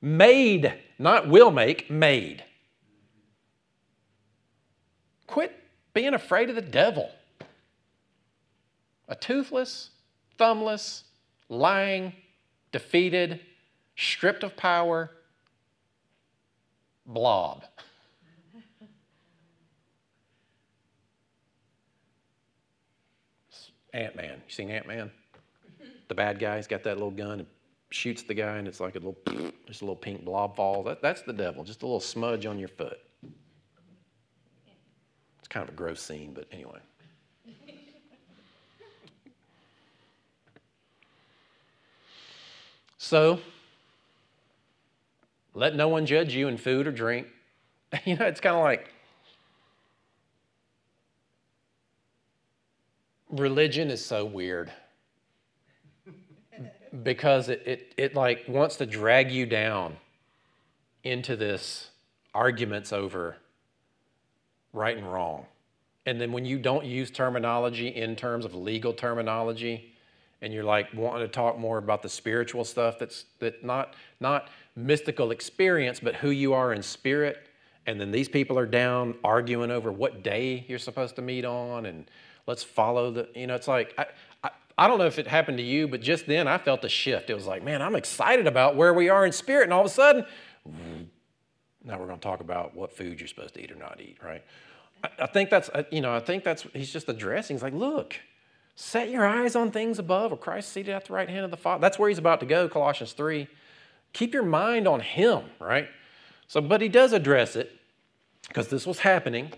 Made, not will make, made. Quit being afraid of the devil. A toothless, thumbless, lying, defeated, stripped of power blob. Ant Man. You seen Ant Man? The bad guy, he's got that little gun and shoots the guy, and it's like a little, just a little pink blob falls. That, that's the devil, just a little smudge on your foot. It's kind of a gross scene, but anyway. So, let no one judge you in food or drink. You know, it's kind of like religion is so weird because it, it, it like wants to drag you down into this arguments over right and wrong. And then when you don't use terminology in terms of legal terminology, and you're like wanting to talk more about the spiritual stuff that's that not not mystical experience, but who you are in spirit. And then these people are down arguing over what day you're supposed to meet on, and let's follow the. You know, it's like I, I, I don't know if it happened to you, but just then I felt a shift. It was like, man, I'm excited about where we are in spirit, and all of a sudden, now we're going to talk about what food you're supposed to eat or not eat, right? I, I think that's uh, you know I think that's he's just addressing. He's like, look, Set your eyes on things above, or Christ seated at the right hand of the Father. That's where he's about to go, Colossians 3. Keep your mind on him, right? So, but he does address it because this was happening.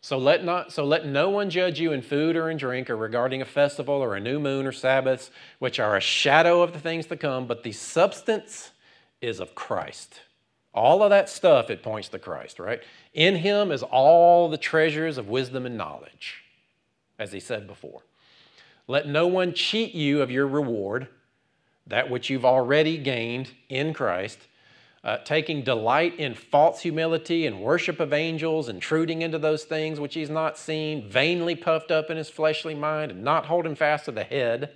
So let not so let no one judge you in food or in drink or regarding a festival or a new moon or Sabbaths, which are a shadow of the things to come, but the substance is of Christ. All of that stuff it points to Christ, right? In him is all the treasures of wisdom and knowledge, as he said before. Let no one cheat you of your reward, that which you've already gained in Christ, uh, taking delight in false humility and worship of angels, intruding into those things which he's not seen, vainly puffed up in his fleshly mind, and not holding fast to the head,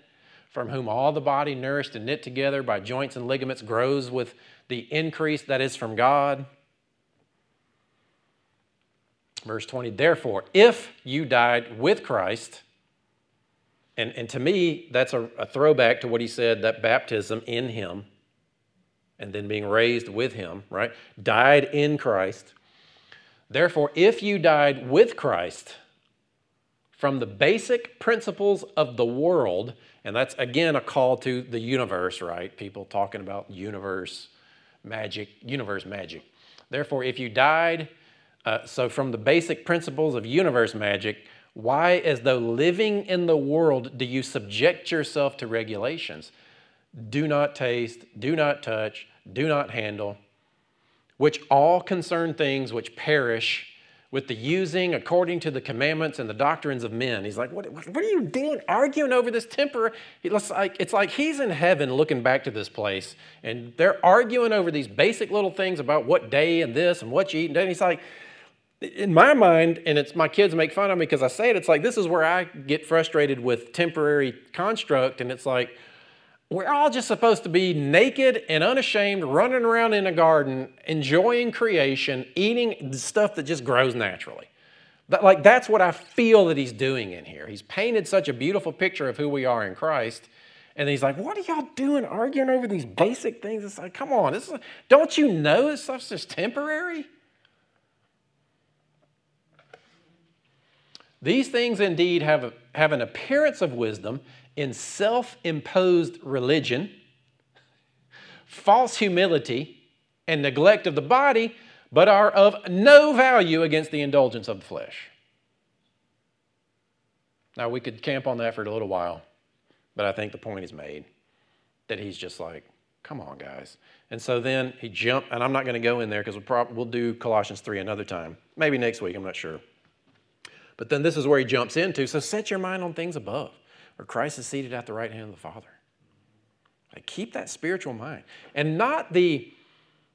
from whom all the body, nourished and knit together by joints and ligaments, grows with the increase that is from God. Verse 20, therefore, if you died with Christ, and, and to me, that's a, a throwback to what he said that baptism in him and then being raised with him, right? Died in Christ. Therefore, if you died with Christ from the basic principles of the world, and that's again a call to the universe, right? People talking about universe magic, universe magic. Therefore, if you died, uh, so from the basic principles of universe magic, why, as though living in the world, do you subject yourself to regulations? Do not taste, do not touch, do not handle, which all concern things which perish with the using according to the commandments and the doctrines of men. He's like, what, what are you doing arguing over this temper? It's like, it's like he's in heaven looking back to this place, and they're arguing over these basic little things about what day and this and what you eat. And he's like, in my mind, and it's my kids make fun of me because I say it, it's like this is where I get frustrated with temporary construct, and it's like we're all just supposed to be naked and unashamed, running around in a garden, enjoying creation, eating stuff that just grows naturally. That, like that's what I feel that he's doing in here. He's painted such a beautiful picture of who we are in Christ. And he's like, "What are y'all doing, arguing over these basic things?" It's like, "Come on, this is, don't you know this stuff's just temporary?" These things indeed have, have an appearance of wisdom in self imposed religion, false humility, and neglect of the body, but are of no value against the indulgence of the flesh. Now, we could camp on that for a little while, but I think the point is made that he's just like, come on, guys. And so then he jumped, and I'm not going to go in there because we'll, prob- we'll do Colossians 3 another time. Maybe next week, I'm not sure. But then this is where he jumps into. So set your mind on things above, where Christ is seated at the right hand of the Father. Like, keep that spiritual mind. And not the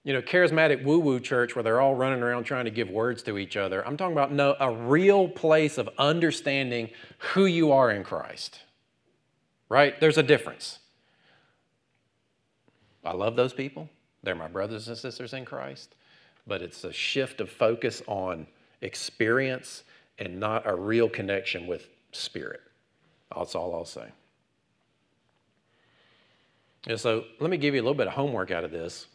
you know, charismatic woo woo church where they're all running around trying to give words to each other. I'm talking about no, a real place of understanding who you are in Christ. Right? There's a difference. I love those people. They're my brothers and sisters in Christ. But it's a shift of focus on experience and not a real connection with spirit. That's all I'll say. And so let me give you a little bit of homework out of this.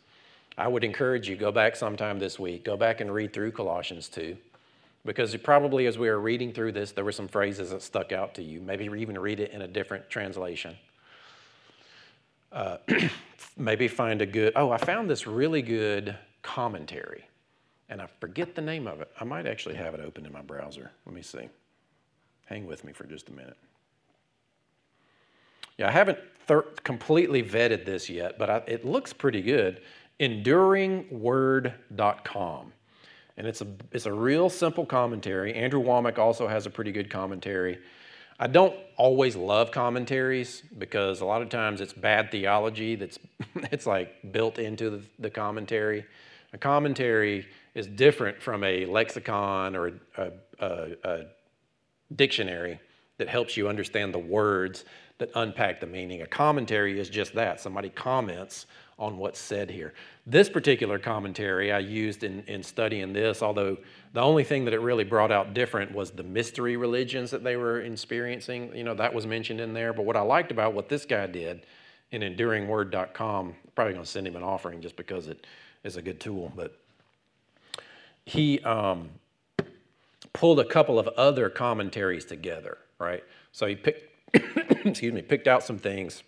I would encourage you go back sometime this week, go back and read through Colossians 2 because probably as we were reading through this there were some phrases that stuck out to you. Maybe even read it in a different translation. Uh, maybe find a good Oh, I found this really good commentary. And I forget the name of it. I might actually have it open in my browser. Let me see. Hang with me for just a minute. Yeah, I haven't thir- completely vetted this yet, but I, it looks pretty good enduringword.com. And it's a, it's a real simple commentary. Andrew Wommack also has a pretty good commentary. I don't always love commentaries because a lot of times it's bad theology that's it's like built into the, the commentary. A commentary is different from a lexicon or a, a, a, dictionary that helps you understand the words that unpack the meaning. A commentary is just that somebody comments on what's said here. This particular commentary I used in, in studying this, although the only thing that it really brought out different was the mystery religions that they were experiencing. You know, that was mentioned in there. But what I liked about what this guy did in enduringword.com, probably going to send him an offering just because it is a good tool, but he um, pulled a couple of other commentaries together, right? So he picked, excuse me, picked out some things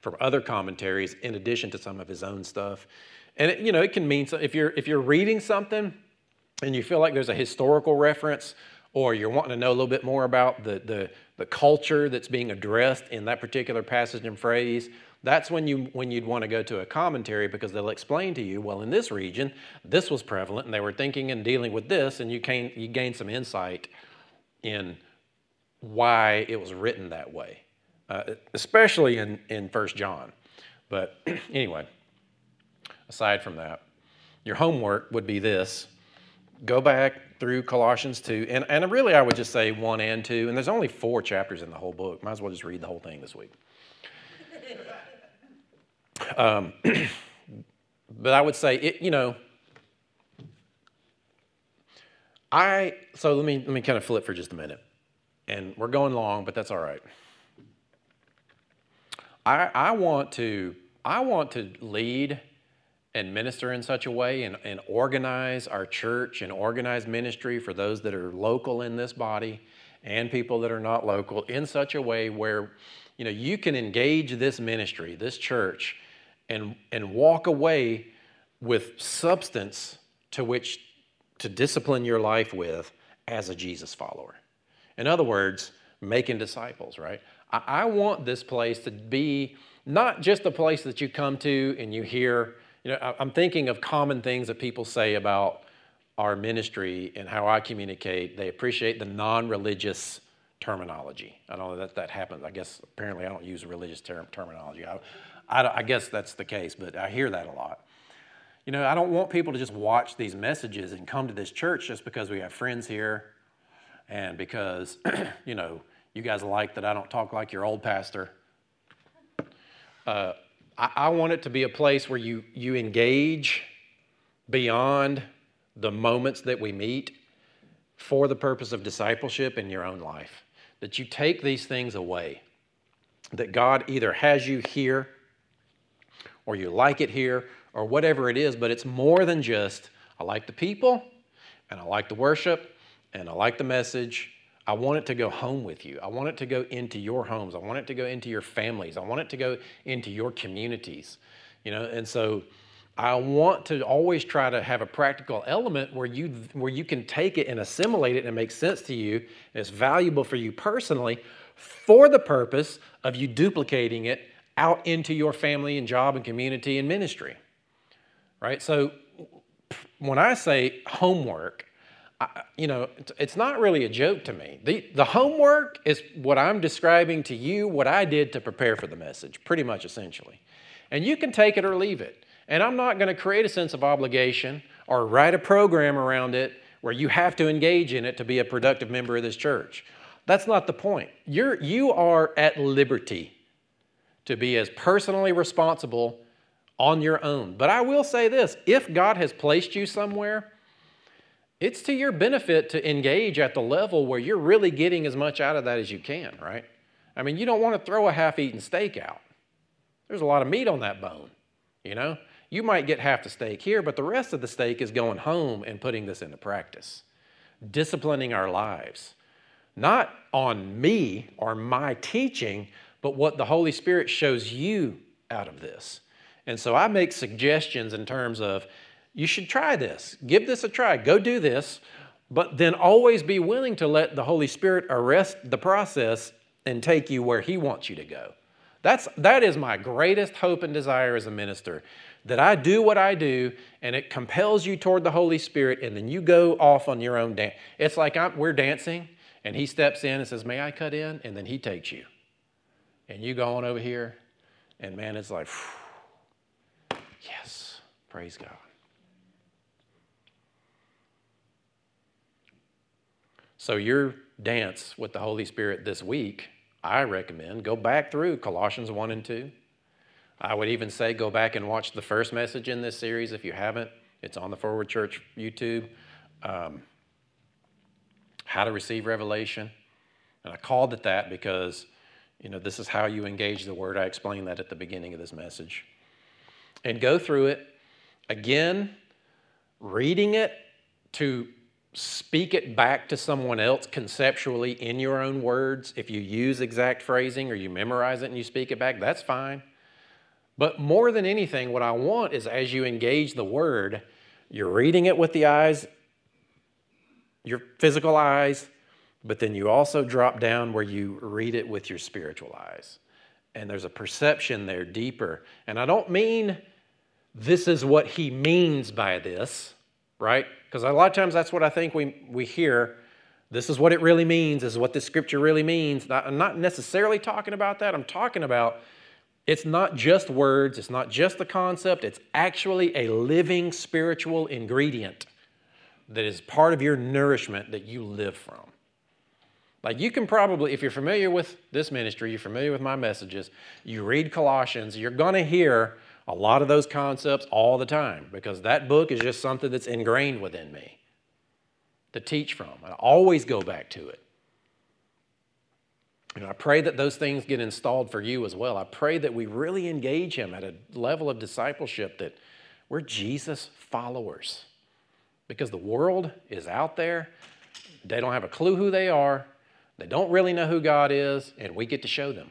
from other commentaries in addition to some of his own stuff. And it, you know, it can mean if you're if you're reading something and you feel like there's a historical reference or you're wanting to know a little bit more about the, the, the culture that's being addressed in that particular passage and phrase, that's when, you, when you'd want to go to a commentary because they'll explain to you, well, in this region, this was prevalent and they were thinking and dealing with this, and you, can, you gain some insight in why it was written that way uh, especially in, in 1 John. But anyway, aside from that, your homework would be this go back through Colossians 2, and, and really I would just say 1 and 2, and there's only four chapters in the whole book. Might as well just read the whole thing this week. Um, but I would say, it, you know, I, so let me, let me kind of flip for just a minute. And we're going long, but that's all right. I, I want to I want to lead and minister in such a way and, and organize our church and organize ministry for those that are local in this body and people that are not local in such a way where you know you can engage this ministry, this church, and and walk away with substance to which to discipline your life with as a Jesus follower. In other words, making disciples, right? I, want this place to be not just a place that you come to and you hear, you know, I'm thinking of common things that people say about our ministry and how I communicate. They appreciate the non religious terminology. I don't know that that happens. I guess apparently I don't use religious term, terminology. I, I, I guess that's the case, but I hear that a lot. You know, I don't want people to just watch these messages and come to this church just because we have friends here and because, you know, you guys like that I don't talk like your old pastor. Uh, I, I want it to be a place where you, you engage beyond the moments that we meet for the purpose of discipleship in your own life. That you take these things away. That God either has you here or you like it here or whatever it is, but it's more than just, I like the people and I like the worship and I like the message I want it to go home with you. I want it to go into your homes. I want it to go into your families. I want it to go into your communities. You know, and so I want to always try to have a practical element where you where you can take it and assimilate it and it makes sense to you and it's valuable for you personally for the purpose of you duplicating it out into your family and job and community and ministry. Right? So when I say homework, I, you know, it's, not really a joke to me. The, the homework is what I'm describing to you, what I did to prepare for the message, pretty much essentially. And you can take it or leave it. And I'm not going to create a sense of obligation or write a program around it where you have to engage in it to be a productive member of this church. That's not the point. You're, you are at liberty to be as personally responsible on your own. But I will say this if God has placed you somewhere, it's to your benefit to engage at the level where you're really getting as much out of that as you can, right? I mean, you don't want to throw a half eaten steak out. There's a lot of meat on that bone, you know? You might get half the steak here, but the rest of the steak is going home and putting this into practice, disciplining our lives. Not on me or my teaching, but what the Holy Spirit shows you out of this. And so I make suggestions in terms of you should try this, give this a try, go do this, but then always be willing to let the Holy Spirit arrest the process and take you where He wants you to go. That's, that is my greatest hope and desire as a minister that I do what I do and it compels you toward the Holy Spirit and then you go off on your own dance. It's like I'm, we're dancing and he steps in and says, May I cut in? And then he takes you. And you go on over here and man, it's like, yes, praise God. So, your dance with the Holy Spirit this week, I recommend go back through Colossians 1 and 2. I would even say go back and watch the first message in this series if you haven't. It's on the Forward Church YouTube. Um, how to receive revelation. And I called it that because, you know, this is how you engage the word. I explained that at the beginning of this message. And go through it again, reading it to speak it back to someone else conceptually in your own words. If you use exact phrasing or you memorize it and you speak it back, that's fine. But more than anything, what I want is as you engage the word, you're reading it with the eyes, your physical eyes, but then you also drop down where you read it with your spiritual eyes. And there's a perception there deeper. And I don't mean this is what he means by this, right? Because a lot of times that's what I think we, we hear. This is what it really means, this is what this scripture really means. I'm not necessarily talking about that. I'm talking about it's not just words, it's not just the concept, it's actually a living spiritual ingredient that is part of your nourishment that you live from. Like you can probably, if you're familiar with this ministry, you're familiar with my messages, you read Colossians, you're going to hear a lot of those concepts all the time because that book is just something that's ingrained within me to teach from. I always go back to it. And I pray that those things get installed for you as well. I pray that we really engage Him at a level of discipleship that we're Jesus followers. Because the world is out there, they don't have a clue who they are, they don't really know who God is, and we get to show them.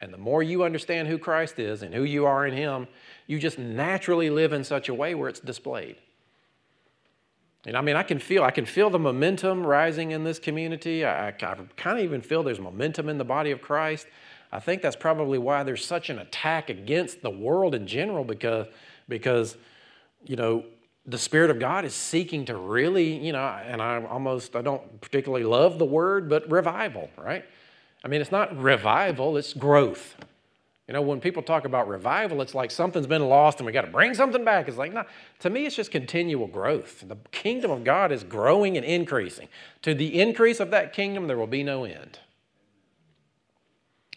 And the more you understand who Christ is and who you are in Him, you just naturally live in such a way where it's displayed. And I mean, I can feel, I can feel the momentum rising in this community. I, I kind of even feel there's momentum in the body of Christ. I think that's probably why there's such an attack against the world in general because, because you know, the Spirit of God is seeking to really, you know, and I almost, I don't particularly love the word, but revival, right? I mean, it's not revival, it's growth. You know, when people talk about revival, it's like something's been lost and we got to bring something back. It's like, no, to me, it's just continual growth. The kingdom of God is growing and increasing. To the increase of that kingdom, there will be no end.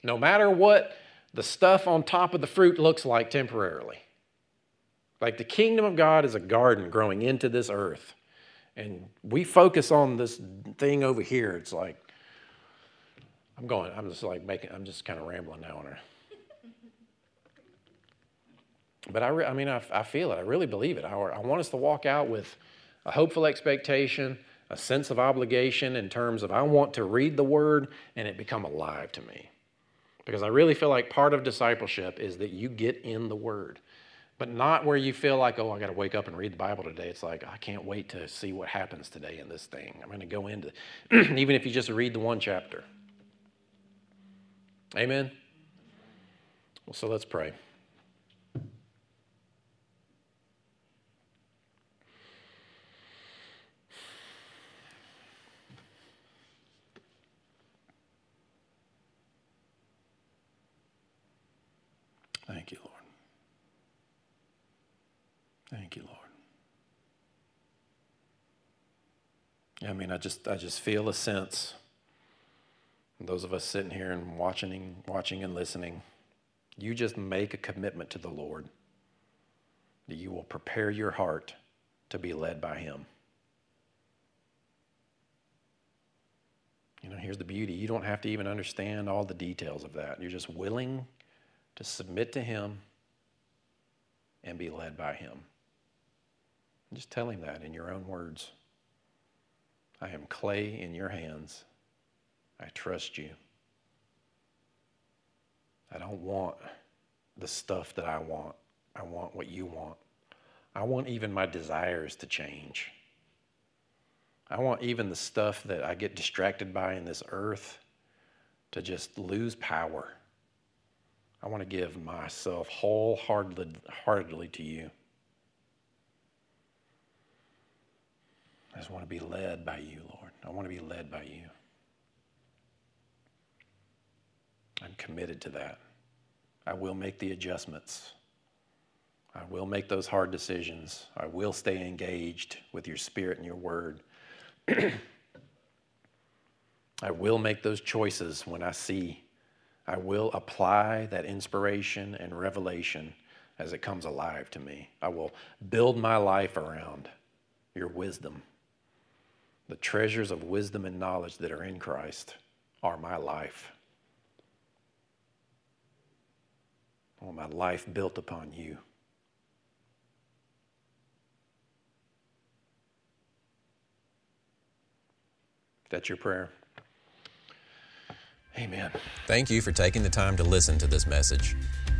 No matter what the stuff on top of the fruit looks like temporarily. Like the kingdom of God is a garden growing into this earth. And we focus on this thing over here. It's like, I'm going, I'm just like making, I'm just kind of rambling now on her. But I, re- I mean, I, I feel it. I really believe it. I, I want us to walk out with a hopeful expectation, a sense of obligation in terms of I want to read the word and it become alive to me. Because I really feel like part of discipleship is that you get in the word, But not where you feel like, oh, I got to wake up and read the Bible today. It's like, I can't wait to see what happens today in this thing. I'm going to go into, even if you just read the one chapter. Amen? Well, so let's pray. Thank you, Lord. Thank you, Lord. I mean, I just I just feel a sense. Those of us sitting here and watching, watching and listening, you just make a commitment to the Lord that you will prepare your heart to be led by Him. You know, here's the beauty. You don't have to even understand all the details of that. You're just willing to submit to Him and be led by Him. Just tell Him that in your own words. I am clay in your hands. I trust you. I don't want the stuff that I want. I want what you want. I want even my desires to change. I want even the stuff that I get distracted by in this earth to just lose power. I want to give myself wholeheartedly to you. Just want to be led by you, Lord. I want to be led by you. I'm committed to that. I will make the adjustments. I will make those hard decisions. I will stay engaged with your spirit and your word. I will make those choices when I see I will apply that inspiration and revelation as it comes alive to me. I will build my life around your wisdom. The treasures of wisdom and knowledge that are in Christ are my life. I want my life built upon you. That's your prayer. Amen. Thank you for taking the time to listen to this message.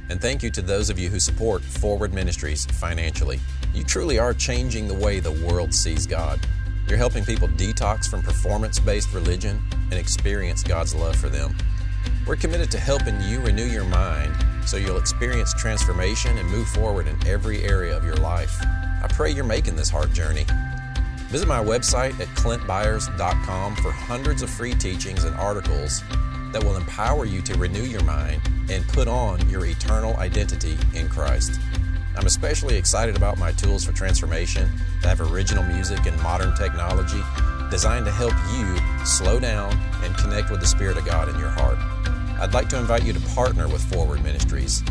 And thank you to those of you who support Forward Ministries financially. You truly are changing the way the world sees God. You're helping people detox from performance based religion and experience God's love for them. We're committed to helping you renew your mind so you'll experience transformation and move forward in every area of your life. I pray you're making this heart journey. Visit my website at clintbyars.com for hundreds of free teachings and articles that will empower you to renew your mind and put on your eternal identity in Christ. I'm especially excited about my tools for transformation that have original music and modern technology designed to help you slow down and connect with the Spirit of God in your heart. I'd like to invite you to partner with Forward Ministries.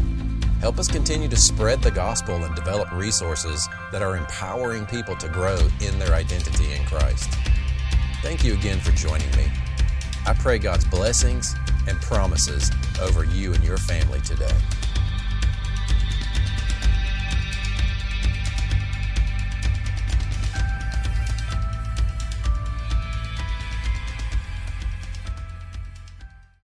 Help us continue to spread the gospel and develop resources that are empowering people to grow in their identity in Christ. Thank you again for joining me. I pray God's blessings and promises over you and your family today.